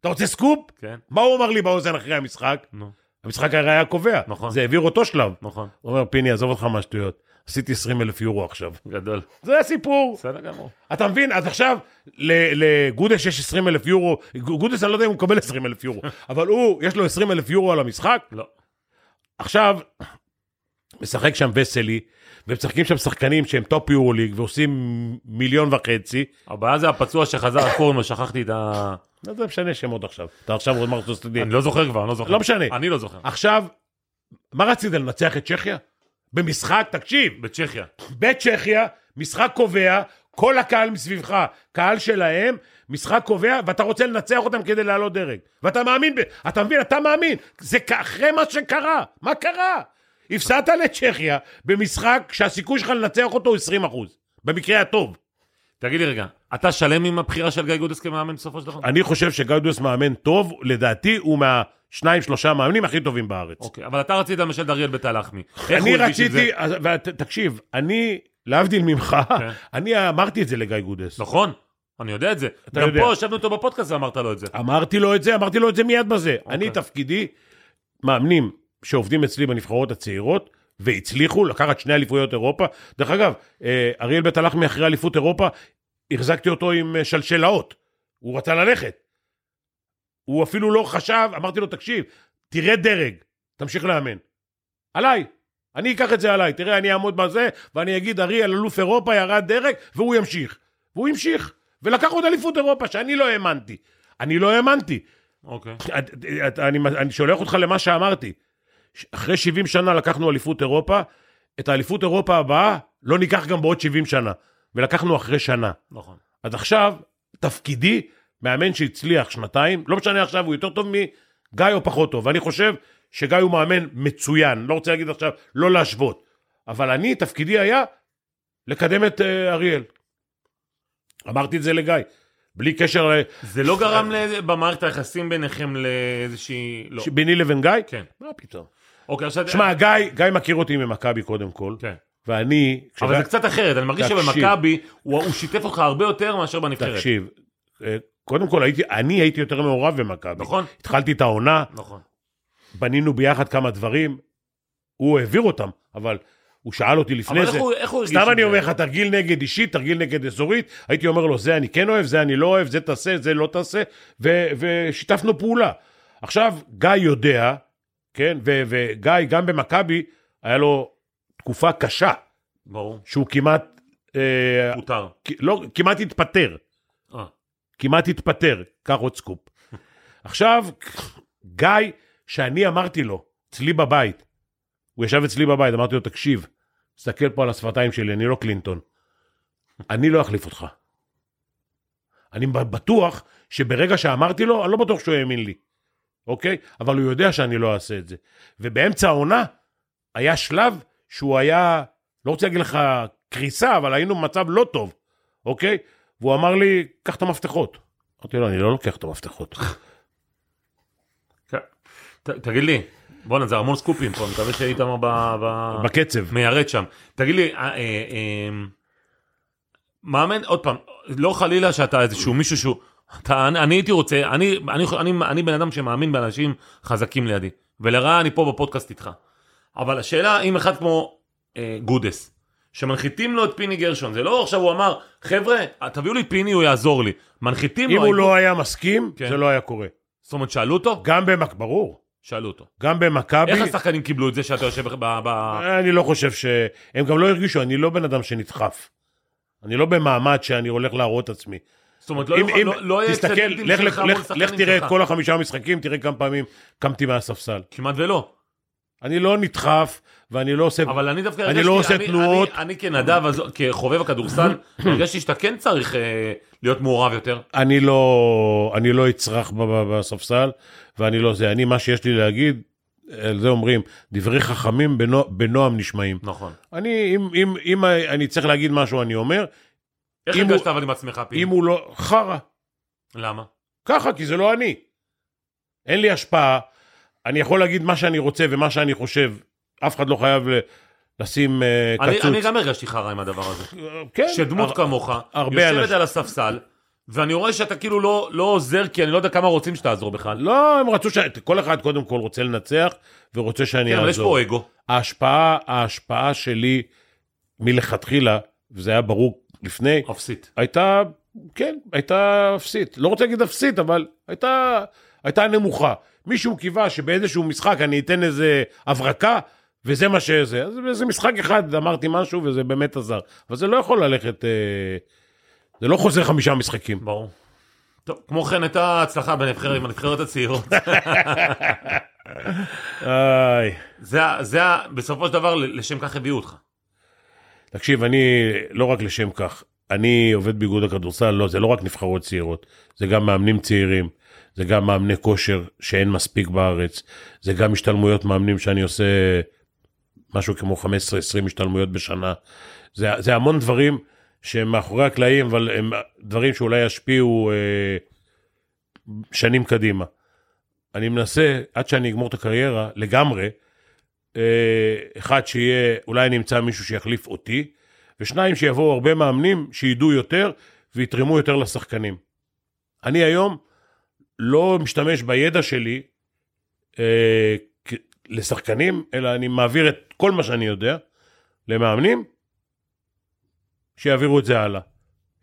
אתה רוצה סקופ? כן. מה הוא אמר לי באוזן אחרי המשחק? נו, המשחק הרי היה קובע. נכון. זה העביר אותו שלב. נכון. הוא אומר, פיני, עזוב אותך מהשטויות. עשיתי 20 אלף יורו עכשיו. גדול. זה הסיפור. בסדר גמור. אתה מבין? אז עכשיו ל- לגודס יש 20 אלף יורו. גודס, אני לא יודע אם הוא מקבל 20 אלף יורו, אבל הוא, יש לו 20 אלף יורו על המשחק. לא. עכשיו, משחק שם וסלי, ומשחקים שם שחקנים שהם top Euroleague, ועושים מיליון וחצי. הבעיה זה הפצוע שחזר, לו? שכחתי את ה... לא זה משנה שמות עכשיו. אתה עכשיו עוד מרצוס תדעי. אני לא זוכר כבר, אני לא זוכר. לא משנה. אני לא זוכר. עכשיו, מה רצית לנצח את צ'כיה? במשחק, תקשיב, בצ'כיה. בצ'כיה, משחק קובע, כל הקהל מסביבך, קהל שלהם, משחק קובע, ואתה רוצה לנצח אותם כדי לעלות דרג. ואתה מאמין, ב... אתה מבין, אתה מאמין. זה אחרי מה שקרה. מה קרה? הפסדת לצ'כיה במשחק שהסיכוי שלך לנצח אותו הוא 20 אחוז. במקרה הטוב. תגיד לי רגע, אתה שלם עם הבחירה של גיא גודס כמאמן בסופו של דבר? אני חושב שגאודוס מאמן טוב, לדעתי הוא מהשניים שלושה המאמנים הכי טובים בארץ. אוקיי, אבל אתה רצית למשל דריאל בית הלחמי. אני? רציתי, תקשיב, אני, להבדיל ממך, כן. אני אמרתי את זה לגיא גודס. נכון, אני יודע את זה. אתה גם יודע. פה ישבנו איתו בפודקאסט ואמרת לו את זה. אמרתי לו את זה, אמרתי לו את זה מיד בזה. אוקיי. אני, תפקידי, מאמנים שעובדים אצלי בנבחרות הצעירות, והצליחו לקחת שני אליפויות אירופה. דרך אגב, אה, אריאל בית הלחמי אחרי אליפות אירופה, החזקתי אותו עם אה, שלשלאות. הוא רצה ללכת. הוא אפילו לא חשב, אמרתי לו, תקשיב, תרד דרג, תמשיך לאמן. עליי. אני אקח את זה עליי, תראה, אני אעמוד בזה, ואני אגיד, אריאל, אלוף אירופה, ירד דרג, והוא ימשיך. והוא המשיך. ולקח עוד אליפות אירופה, שאני לא האמנתי. אני לא האמנתי. אוקיי. אני שולח אותך למה שאמרתי. אחרי 70 שנה לקחנו אליפות אירופה, את האליפות אירופה הבאה לא ניקח גם בעוד 70 שנה. ולקחנו אחרי שנה. נכון. אז עכשיו, תפקידי, מאמן שהצליח שנתיים, לא משנה עכשיו, הוא יותר טוב מגיא או פחות טוב. ואני חושב שגיא הוא מאמן מצוין. לא רוצה להגיד עכשיו, לא להשוות. אבל אני, תפקידי היה לקדם את uh, אריאל. אמרתי את זה לגיא. בלי קשר ל... זה לא גרם ל- במערכת היחסים ביניכם לאיזושהי... לא. ביני לבין גיא? כן. מה פתאום? אוקיי, עכשיו... שמע, גיא, גיא מכיר אותי ממכבי קודם כל, כן. ואני... אבל זה קצת אחרת, אני מרגיש. שבמכבי הוא הוא שיתף אותך הרבה יותר מאשר בנבחרת. תקשיב, אה, קודם כל, הייתי, אני הייתי יותר מעורב במכבי. נכון? התחלתי את העונה, נכון. בנינו ביחד כמה דברים, הוא העביר אותם, אבל הוא שאל אותי לפני אבל זה. הוא- איך הוא הרגיש סתם אני? אומר לך, תרגיל נגד אישית, תרגיל נגד אזורית, הייתי אומר לו, זה אני כן אוהב, זה אני לא אוהב, זה תעשה, זה לא תעשה, ו- ושיתפנו פעולה. עכשיו, גיא יודע, כן, וגיא, גם במכבי, היה לו תקופה קשה, ברור. שהוא כמעט, אה. כ- לא, כמעט התפטר. אה. כמעט התפטר, קח עוד סקופ. עכשיו, גיא, שאני אמרתי לו, אצלי בבית, הוא ישב אצלי בבית, אמרתי לו, תקשיב, תסתכל פה על השפתיים שלי, אני לא קלינטון. אני לא אחליף אותך. אני בטוח שברגע שאמרתי לו, אני לא בטוח שהוא האמין לי, אוקיי? אבל הוא יודע שאני לא אעשה את זה. ובאמצע העונה, היה שלב שהוא היה, לא רוצה להגיד לך קריסה, אבל היינו במצב לא טוב, אוקיי? והוא אמר לי, קח את המפתחות. אמרתי לו, אני לא לוקח את המפתחות. כן. תגיד לי, בואנה, זה המון סקופים פה, אני מקווה שאיתמר ב- ב- בקצב. מיירט שם. תגיד לי, אה, אה, אה, מאמן, עוד פעם, לא חלילה שאתה איזשהו מישהו שהוא... אתה, אני, אני הייתי רוצה, אני, אני, אני, אני בן אדם שמאמין באנשים חזקים לידי, ולרעה אני פה בפודקאסט איתך. אבל השאלה, אם אחד כמו אה, גודס, שמנחיתים לו את פיני גרשון, זה לא עכשיו הוא אמר, חבר'ה, תביאו לי פיני, הוא יעזור לי. מנחיתים אם לו... הוא לא היה מסכים, כן. זה לא היה קורה. זאת אומרת, שאלו אותו? גם במכבי, ברור, שאלו אותו. גם במכבי, איך השחקנים קיבלו את זה שאתה יושב ב... ב... אני לא חושב ש... הם גם לא הרגישו, אני לא בן אדם שנדחף. אני לא במעמד שאני הולך להראות עצמי. זאת אומרת, לא אם, יוכל- אם, לא- לא יהיה תסתכל, לך, לך, לך, לך תראה את. כל החמישה משחקים, תראה כמה פעמים קמתי מהספסל. כמעט ולא. אני לא נדחף, ואני לא עושה... אבל אני דווקא אני לא עושה אני- תנועות. אני, אני כנדב, אז- כחובב הכדורסל, הרגשתי שאתה כן צריך אה, להיות מעורב יותר. אני לא, אני לא אצרח בספסל, ואני לא זה. אני, מה שיש לי להגיד, על זה אומרים, דברי חכמים בנו, בנועם נשמעים. נכון. אני, אם, אם, אם אני צריך להגיד משהו, אני אומר, איך הרגשת אבל עם עצמך, פיני? אם הוא לא... חרא. למה? ככה, כי זה לא אני. אין לי השפעה, אני יכול להגיד מה שאני רוצה ומה שאני חושב. אף אחד לא חייב ל- לשים אה, אני, קצוץ. אני גם הרגשתי חרא עם הדבר הזה. כן, שדמות הר- כמוך, יושבת. על הספסל, ואני רואה שאתה כאילו לא, לא עוזר, כי אני לא יודע כמה רוצים שתעזור בכלל. לא, הם רצו ש... כל אחד קודם כל רוצה לנצח, ורוצה שאני כן, אבל יש אעזור. פה אגו. ההשפעה, ההשפעה שלי מלכתחילה, וזה היה ברור לפני, אפסית. הייתה, כן, הייתה אפסית. לא רוצה להגיד אפסית, אבל הייתה, הייתה נמוכה. מישהו קיווה שבאיזשהו משחק אני אתן איזה הברקה, וזה מה שזה. אז באיזה משחק אחד אמרתי משהו, וזה באמת עזר. אבל זה לא יכול ללכת, אה, זה לא חוזר חמישה משחקים. ברור. טוב, כמו כן הייתה הצלחה בנבחרת, עם הנבחרת הצעירות. זה, זה, בסופו של דבר, לשם כך הביאו אותך. תקשיב, אני לא רק לשם כך, אני עובד באיגוד הכדורסל, לא, זה לא רק נבחרות צעירות, זה גם מאמנים צעירים, זה גם מאמני כושר שאין מספיק בארץ, זה גם השתלמויות מאמנים שאני עושה משהו כמו 15-20 השתלמויות בשנה. זה, זה המון דברים שהם מאחורי הקלעים, אבל הם דברים שאולי ישפיעו אה, שנים קדימה. אני מנסה, עד שאני אגמור את הקריירה, לגמרי, אחד שיהיה, אולי אני אמצא מישהו שיחליף אותי, ושניים שיבואו הרבה מאמנים שידעו יותר ויתרמו יותר לשחקנים. אני היום לא משתמש בידע שלי אה, לשחקנים, אלא אני מעביר את כל מה שאני יודע למאמנים, שיעבירו את זה הלאה.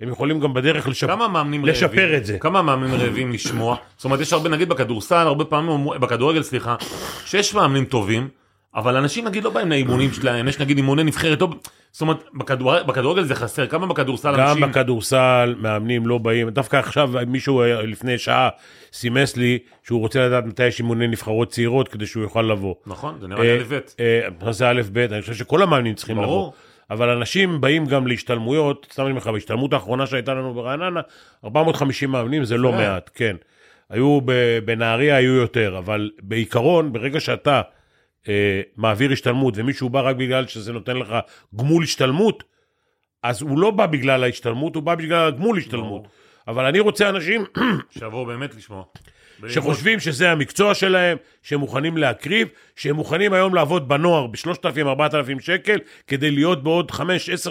הם יכולים גם בדרך. כמה מאמנים לשפר רעבים, את זה. כמה מאמנים רעבים לשמוע, זאת אומרת יש הרבה נגיד בכדורסל, הרבה פעמים, בכדורגל סליחה, שיש מאמנים טובים, אבל אנשים נגיד לא באים לאימונים שלהם, יש נגיד אימוני נבחרת, טוב, זאת אומרת בכדור, בכדורגל זה חסר, כמה בכדורסל גם אנשים, בכדורסל מאמנים לא באים, דווקא עכשיו מישהו אה, לפני שעה סימס לי שהוא רוצה לדעת מתי יש אימוני נבחרות צעירות כדי שהוא יוכל לבוא. נכון, זה נראה לי אה, אלף אה, זה א' ב', אני חושב שכל המאמנים צריכים לבוא. ברור. אבל אנשים באים גם להשתלמויות, סתם אני אומר לך, בהשתלמות האחרונה שהייתה לנו ברעננה, 450 מאמנים זה לא. מעט, כן. היו ב- בנהריה היו יותר, אבל בעיקרון, ברגע שאתה אה, מעביר השתלמות ומישהו בא רק בגלל שזה נותן לך גמול השתלמות, אז הוא לא בא בגלל ההשתלמות, הוא בא בגלל הגמול השתלמות. ברור. אבל אני רוצה אנשים שיבואו באמת לשמוע. שחושבים שזה המקצוע שלהם, שהם מוכנים להקריב, שהם מוכנים היום לעבוד בנוער ב-3,000-4,000 שקל, כדי להיות בעוד 5-10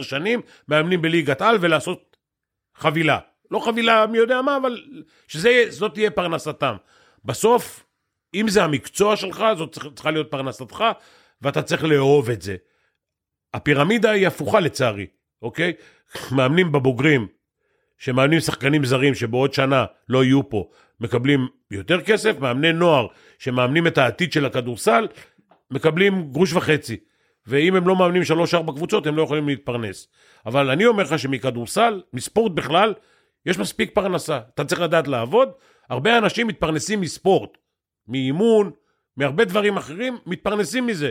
שנים מאמנים בליגת על ולעשות חבילה. לא חבילה מי יודע מה, אבל שזאת תהיה פרנסתם. בסוף, אם זה המקצוע שלך, צריכה- צריכה להיות פרנסתך, ואתה צריך לאהוב את זה. הפירמידה היא הפוכה לצערי, אוקיי? מאמנים בבוגרים, שמאמנים שחקנים זרים שבעוד שנה לא יהיו פה, מקבלים יותר כסף, מאמני נוער שמאמנים את העתיד של הכדורסל, מקבלים גרוש וחצי. ואם הם לא מאמנים שלוש-ארבע קבוצות, הם לא יכולים להתפרנס. אבל אני אומר לך שמכדורסל, מספורט בכלל, יש מספיק פרנסה. אתה צריך לדעת לעבוד. הרבה אנשים מתפרנסים מספורט, מאימון, מהרבה דברים אחרים, מתפרנסים מזה.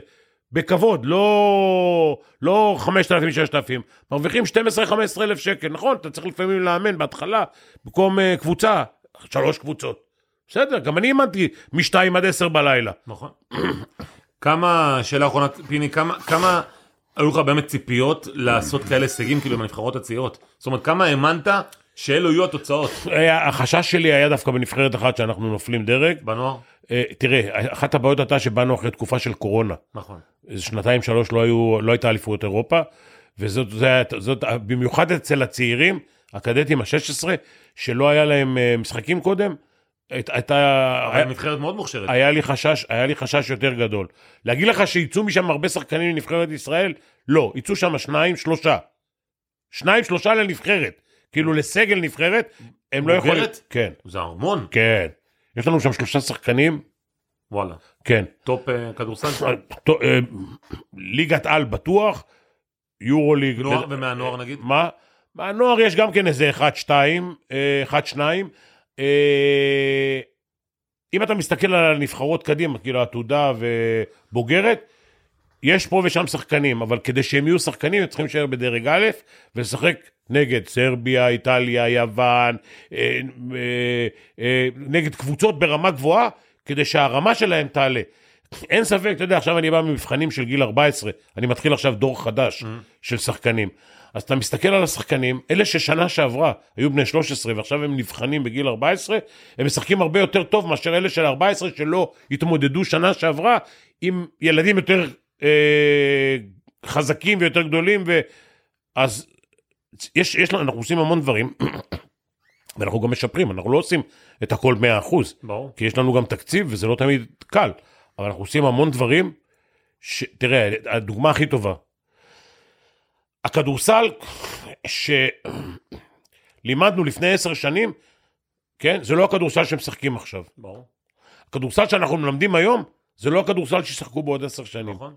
בכבוד, לא, לא 5,000, 6,000, מרוויחים 12-15 אלף שקל, נכון, אתה צריך לפעמים לאמן בהתחלה, במקום uh, קבוצה, שלוש קבוצות. בסדר, גם אני אימנתי מ-2 עד 10 בלילה. נכון. כמה, שאלה אחרונה, פיני, כמה, כמה היו לך באמת ציפיות לעשות כאלה הישגים, כאילו, עם הנבחרות הצעירות? זאת אומרת, כמה האמנת שאלו יהיו התוצאות החשש שלי היה דווקא בנבחרת אחת שאנחנו נופלים דרג. בנוער? אה, תראה, אחת הבעיות הייתה שבאנו אחרי תקופה של קורונה. נכון. שנתיים, שלוש לא, היו, לא הייתה אליפות אירופה, וזאת, זה, זאת, במיוחד אצל הצעירים, הקדטים ה-16, שלא היה להם אה, משחקים קודם, הייתה... אבל נבחרת מאוד מוכשרת. היה לי חשש, היה לי חשש יותר גדול. להגיד לך שיצאו משם הרבה שחקנים לנבחרת ישראל? לא, יצאו שם שניים, שלושה. שניים, שלושה לנבחרת. כאילו לסגל נבחרת, הם לא יכולים... בוגרת? כן, זה המון. כן. יש לנו שם שלושה שחקנים, וואלה. כן. top אה, כדורסל? אה, ליגת על בטוח, Euroleague... נוער ומהנוער נגיד? מה? מהנוער יש גם כן איזה אחד, שתיים, אה, אחד, שניים. אה, אם אתה מסתכל על הנבחרות קדימה, כאילו עתודה ובוגרת, יש פה ושם שחקנים, אבל כדי שהם יהיו שחקנים, הם צריכים להישאר בדרג א' ולשחק נגד סרביה, איטליה, יוון, אה, אה, אה, נגד קבוצות ברמה גבוהה, כדי שהרמה שלהם תעלה. אין ספק, אתה יודע, עכשיו אני בא ממבחנים של גיל 14, אני מתחיל עכשיו דור חדש של שחקנים. אז אתה מסתכל על השחקנים, אלה ששנה שעברה היו בני 13 ועכשיו הם נבחנים בגיל 14, הם משחקים הרבה יותר טוב מאשר אלה של 14 שלא התמודדו שנה שעברה עם ילדים יותר אה, חזקים ויותר גדולים, ו... אז יש, יש לנו, אנחנו עושים המון דברים, ואנחנו גם משפרים, אנחנו לא עושים את הכל 100%. ברור. כי יש לנו גם תקציב וזה לא תמיד קל, אבל אנחנו עושים המון דברים, ש... תראה, הדוגמה הכי טובה, הכדורסל שלימדנו לפני עשר שנים, כן, זה לא הכדורסל שמשחקים עכשיו. ברור. הכדורסל שאנחנו מלמדים היום, זה לא הכדורסל שישחקו בעוד עשר שנים. נכון.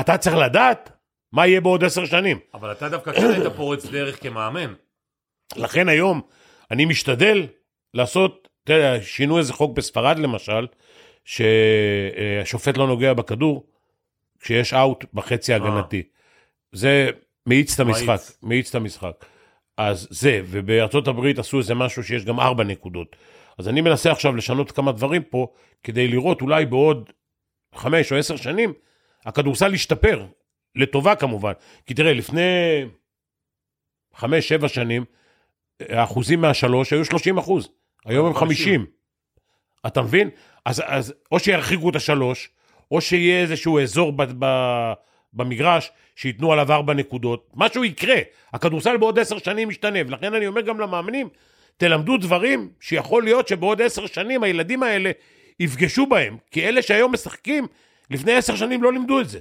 אתה צריך לדעת מה יהיה בעוד עשר שנים. אבל אתה דווקא כן היית פורץ דרך כמאמן. לכן היום אני משתדל לעשות, אתה יודע, שינו איזה חוק בספרד למשל, שהשופט לא נוגע בכדור כשיש אאוט בחצי ההגנתי. זה מאיץ את המשחק, מאיץ. מאיץ את המשחק. אז זה, ובארצות הברית עשו איזה משהו שיש גם ארבע נקודות. אז אני מנסה עכשיו לשנות כמה דברים פה, כדי לראות אולי בעוד חמש או עשר שנים, הכדורסל ישתפר, לטובה כמובן. כי תראה, לפני חמש, שבע שנים, האחוזים מהשלוש היו 30 אחוז, היום הם 50. אתה מבין? אז, אז או שירחיקו את השלוש, או שיהיה איזשהו אזור ב, ב, במגרש שייתנו עליו ארבע נקודות, משהו יקרה. הכדורסל בעוד עשר שנים ישתנה, ולכן אני אומר גם למאמנים, תלמדו דברים שיכול להיות שבעוד עשר שנים הילדים האלה יפגשו בהם, כי אלה שהיום משחקים, לפני עשר שנים לא לימדו את זה.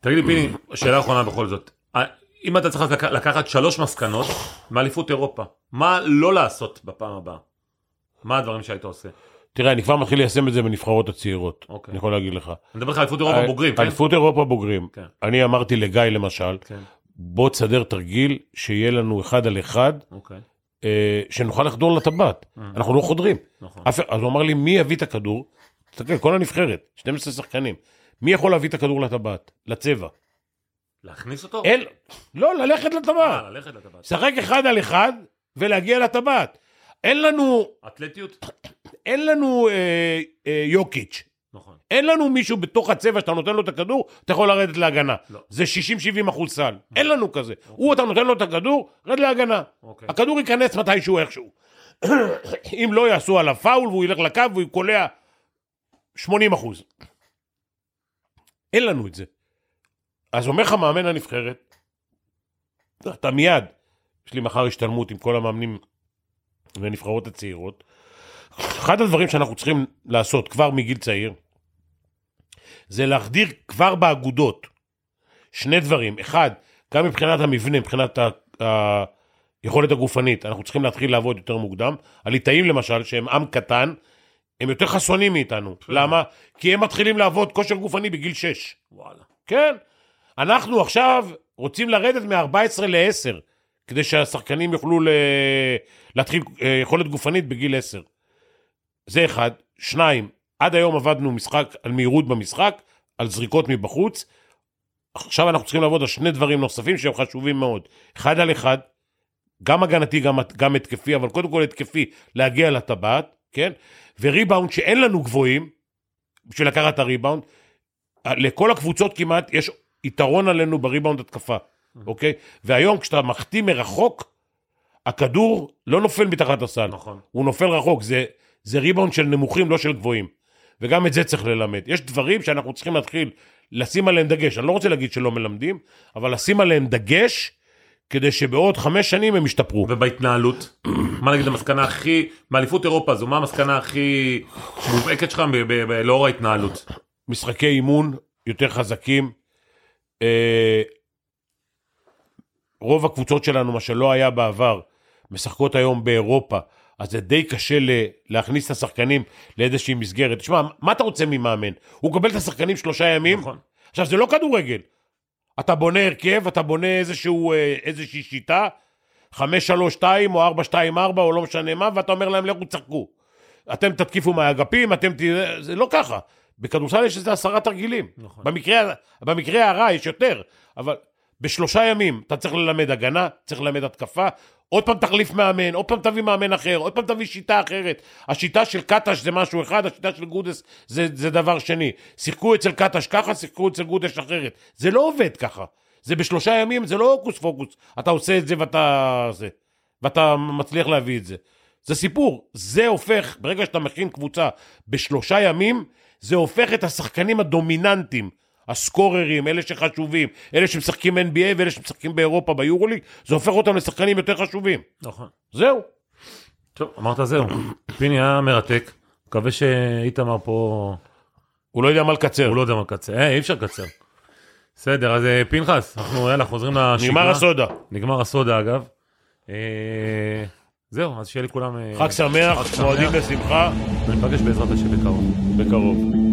תגיד לי פיני, שאלה אחרונה בכל זאת. אה, אם אתה צריך לקח- לקחת שלוש מסקנות מאליפות אירופה, מה לא לעשות בפעם הבאה? מה הדברים שהיית עושה? תראה, אני כבר מתחיל ליישם את זה בנבחרות הצעירות, אוקיי. אני יכול להגיד לך. אני מדבר איתך על אליפות אירופה בוגרים, כן? אליפות אירופה בוגרים. כן. אני אמרתי לגיא למשל, כן, בוא תסדר תרגיל שיהיה לנו אחד על אחד, אוקיי, אה, שנוכל לחדור לטבעת. אנחנו לא חודרים. נכון. אף- אז הוא אמר לי, מי יביא את הכדור? תסתכל, כל הנבחרת, 12 שחקנים. מי יכול להביא את הכדור לטבעת? לצבע. להכניס אותו? אל... לא, ללכת לטבעת. אה, ללכת לטבעת. שחק אחד על אחד ולהגיע לטבעת. אין לנו, אתלטיות? אין לנו אה, אה, יוקיץ', נכון. אין לנו מישהו בתוך הצבע שאתה נותן לו את הכדור, אתה יכול לרדת להגנה. לא. זה 60-70 אחוז סל. אין לנו כזה. הוא, אתה נותן לו את הכדור, רד להגנה. אוקיי. הכדור ייכנס מתישהו איכשהו. אם לא יעשו עליו פאול והוא ילך לקו והוא קולע 80 אחוז. אין לנו את זה. אז אומר לך מאמן הנבחרת, אתה מיד, יש לי מחר השתלמות עם כל המאמנים והנבחרות הצעירות. אחד הדברים שאנחנו צריכים לעשות כבר מגיל צעיר, זה להחדיר כבר באגודות שני דברים. אחד, גם מבחינת המבנה, מבחינת היכולת הגופנית, אנחנו צריכים להתחיל לעבוד יותר מוקדם. הליטאים למשל, שהם עם קטן, הם יותר חסונים מאיתנו. למה? כי הם מתחילים לעבוד כושר גופני בגיל 6. וואלה. כן. אנחנו עכשיו רוצים לרדת מ-14 ל-10, כדי שהשחקנים יוכלו ל... להתחיל אה, יכולת גופנית בגיל 10. זה אחד. שניים, עד היום עבדנו משחק על מהירות במשחק, על זריקות מבחוץ. עכשיו אנחנו צריכים לעבוד על שני דברים נוספים שהם חשובים מאוד. אחד על אחד, גם הגנתי, גם, גם התקפי, אבל קודם כל התקפי, להגיע לטבעת, כן? וריבאונד שאין לנו גבוהים, בשביל לקחת את הריבאונד, לכל הקבוצות כמעט יש יתרון עלינו בריבאונד התקפה, אוקיי? והיום כשאתה מחטיא מרחוק, הכדור לא נופל מתחת הסל. נכון. הוא נופל רחוק, זה, זה ריבאונד של נמוכים, לא של גבוהים. וגם את זה צריך ללמד. יש דברים שאנחנו צריכים להתחיל לשים עליהם דגש. אני לא רוצה להגיד שלא מלמדים, אבל לשים עליהם דגש, כדי שבעוד חמש שנים הם ישתפרו. ובהתנהלות, מה נגיד המסקנה הכי, באליפות אירופה הזו, מה המסקנה הכי מובהקת שלך לאור ההתנהלות? משחקי אימון יותר חזקים. אה, רוב הקבוצות שלנו, מה שלא היה בעבר, משחקות היום באירופה, אז זה די קשה ל- להכניס את השחקנים לאיזושהי מסגרת. תשמע, מה אתה רוצה ממאמן? הוא מקבל את השחקנים שלושה ימים? נכון. עכשיו, זה לא כדורגל. אתה בונה הרכב, אתה בונה איזשהו, אה, איזושהי שיטה, 5-3-2 או 4-2-4 או לא משנה מה, ואתה אומר להם, לכו תשחקו. אתם תתקיפו מהאגפים, אתם ת... זה לא ככה. בכדורסל יש איזה עשרה תרגילים. נכון. במקרה, במקרה הרע יש יותר, אבל בשלושה ימים אתה צריך ללמד הגנה, צריך ללמד התקפה, עוד פעם תחליף מאמן, עוד פעם תביא מאמן אחר, עוד פעם תביא שיטה אחרת. השיטה של קטש זה משהו אחד, השיטה של גודס זה, זה דבר שני. שיחקו אצל קטש ככה, שיחקו אצל גודש אחרת. זה לא עובד ככה. זה בשלושה ימים, זה לא הוקוס פוקוס. אתה עושה את זה ואתה... זה. ואתה מצליח להביא את זה. זה סיפור. זה הופך, ברגע שאתה מכין קבוצה בשלושה ימים, זה הופך את השחקנים הדומיננטיים, הסקוררים, אלה שחשובים, אלה שמשחקים NBA ואלה שמשחקים באירופה, ביורוליג, זה הופך אותם לשחקנים יותר חשובים. נכון. זהו. טוב, אמרת זהו. פיני היה מרתק. מקווה שאיתמר פה, הוא לא יודע מה לקצר. הוא לא יודע מה לקצר. אה, אי אפשר לקצר. בסדר, אז אה, פנחס, אנחנו יאללה, חוזרים לשגרה. נגמר הסודה. נגמר הסודה אגב. אה, זהו, אז שיהיה לכולם... אה, חג שמח, חג שמח. מועדים לשמחה, וניפגש בעזרת השם בקרוב. בקרוב.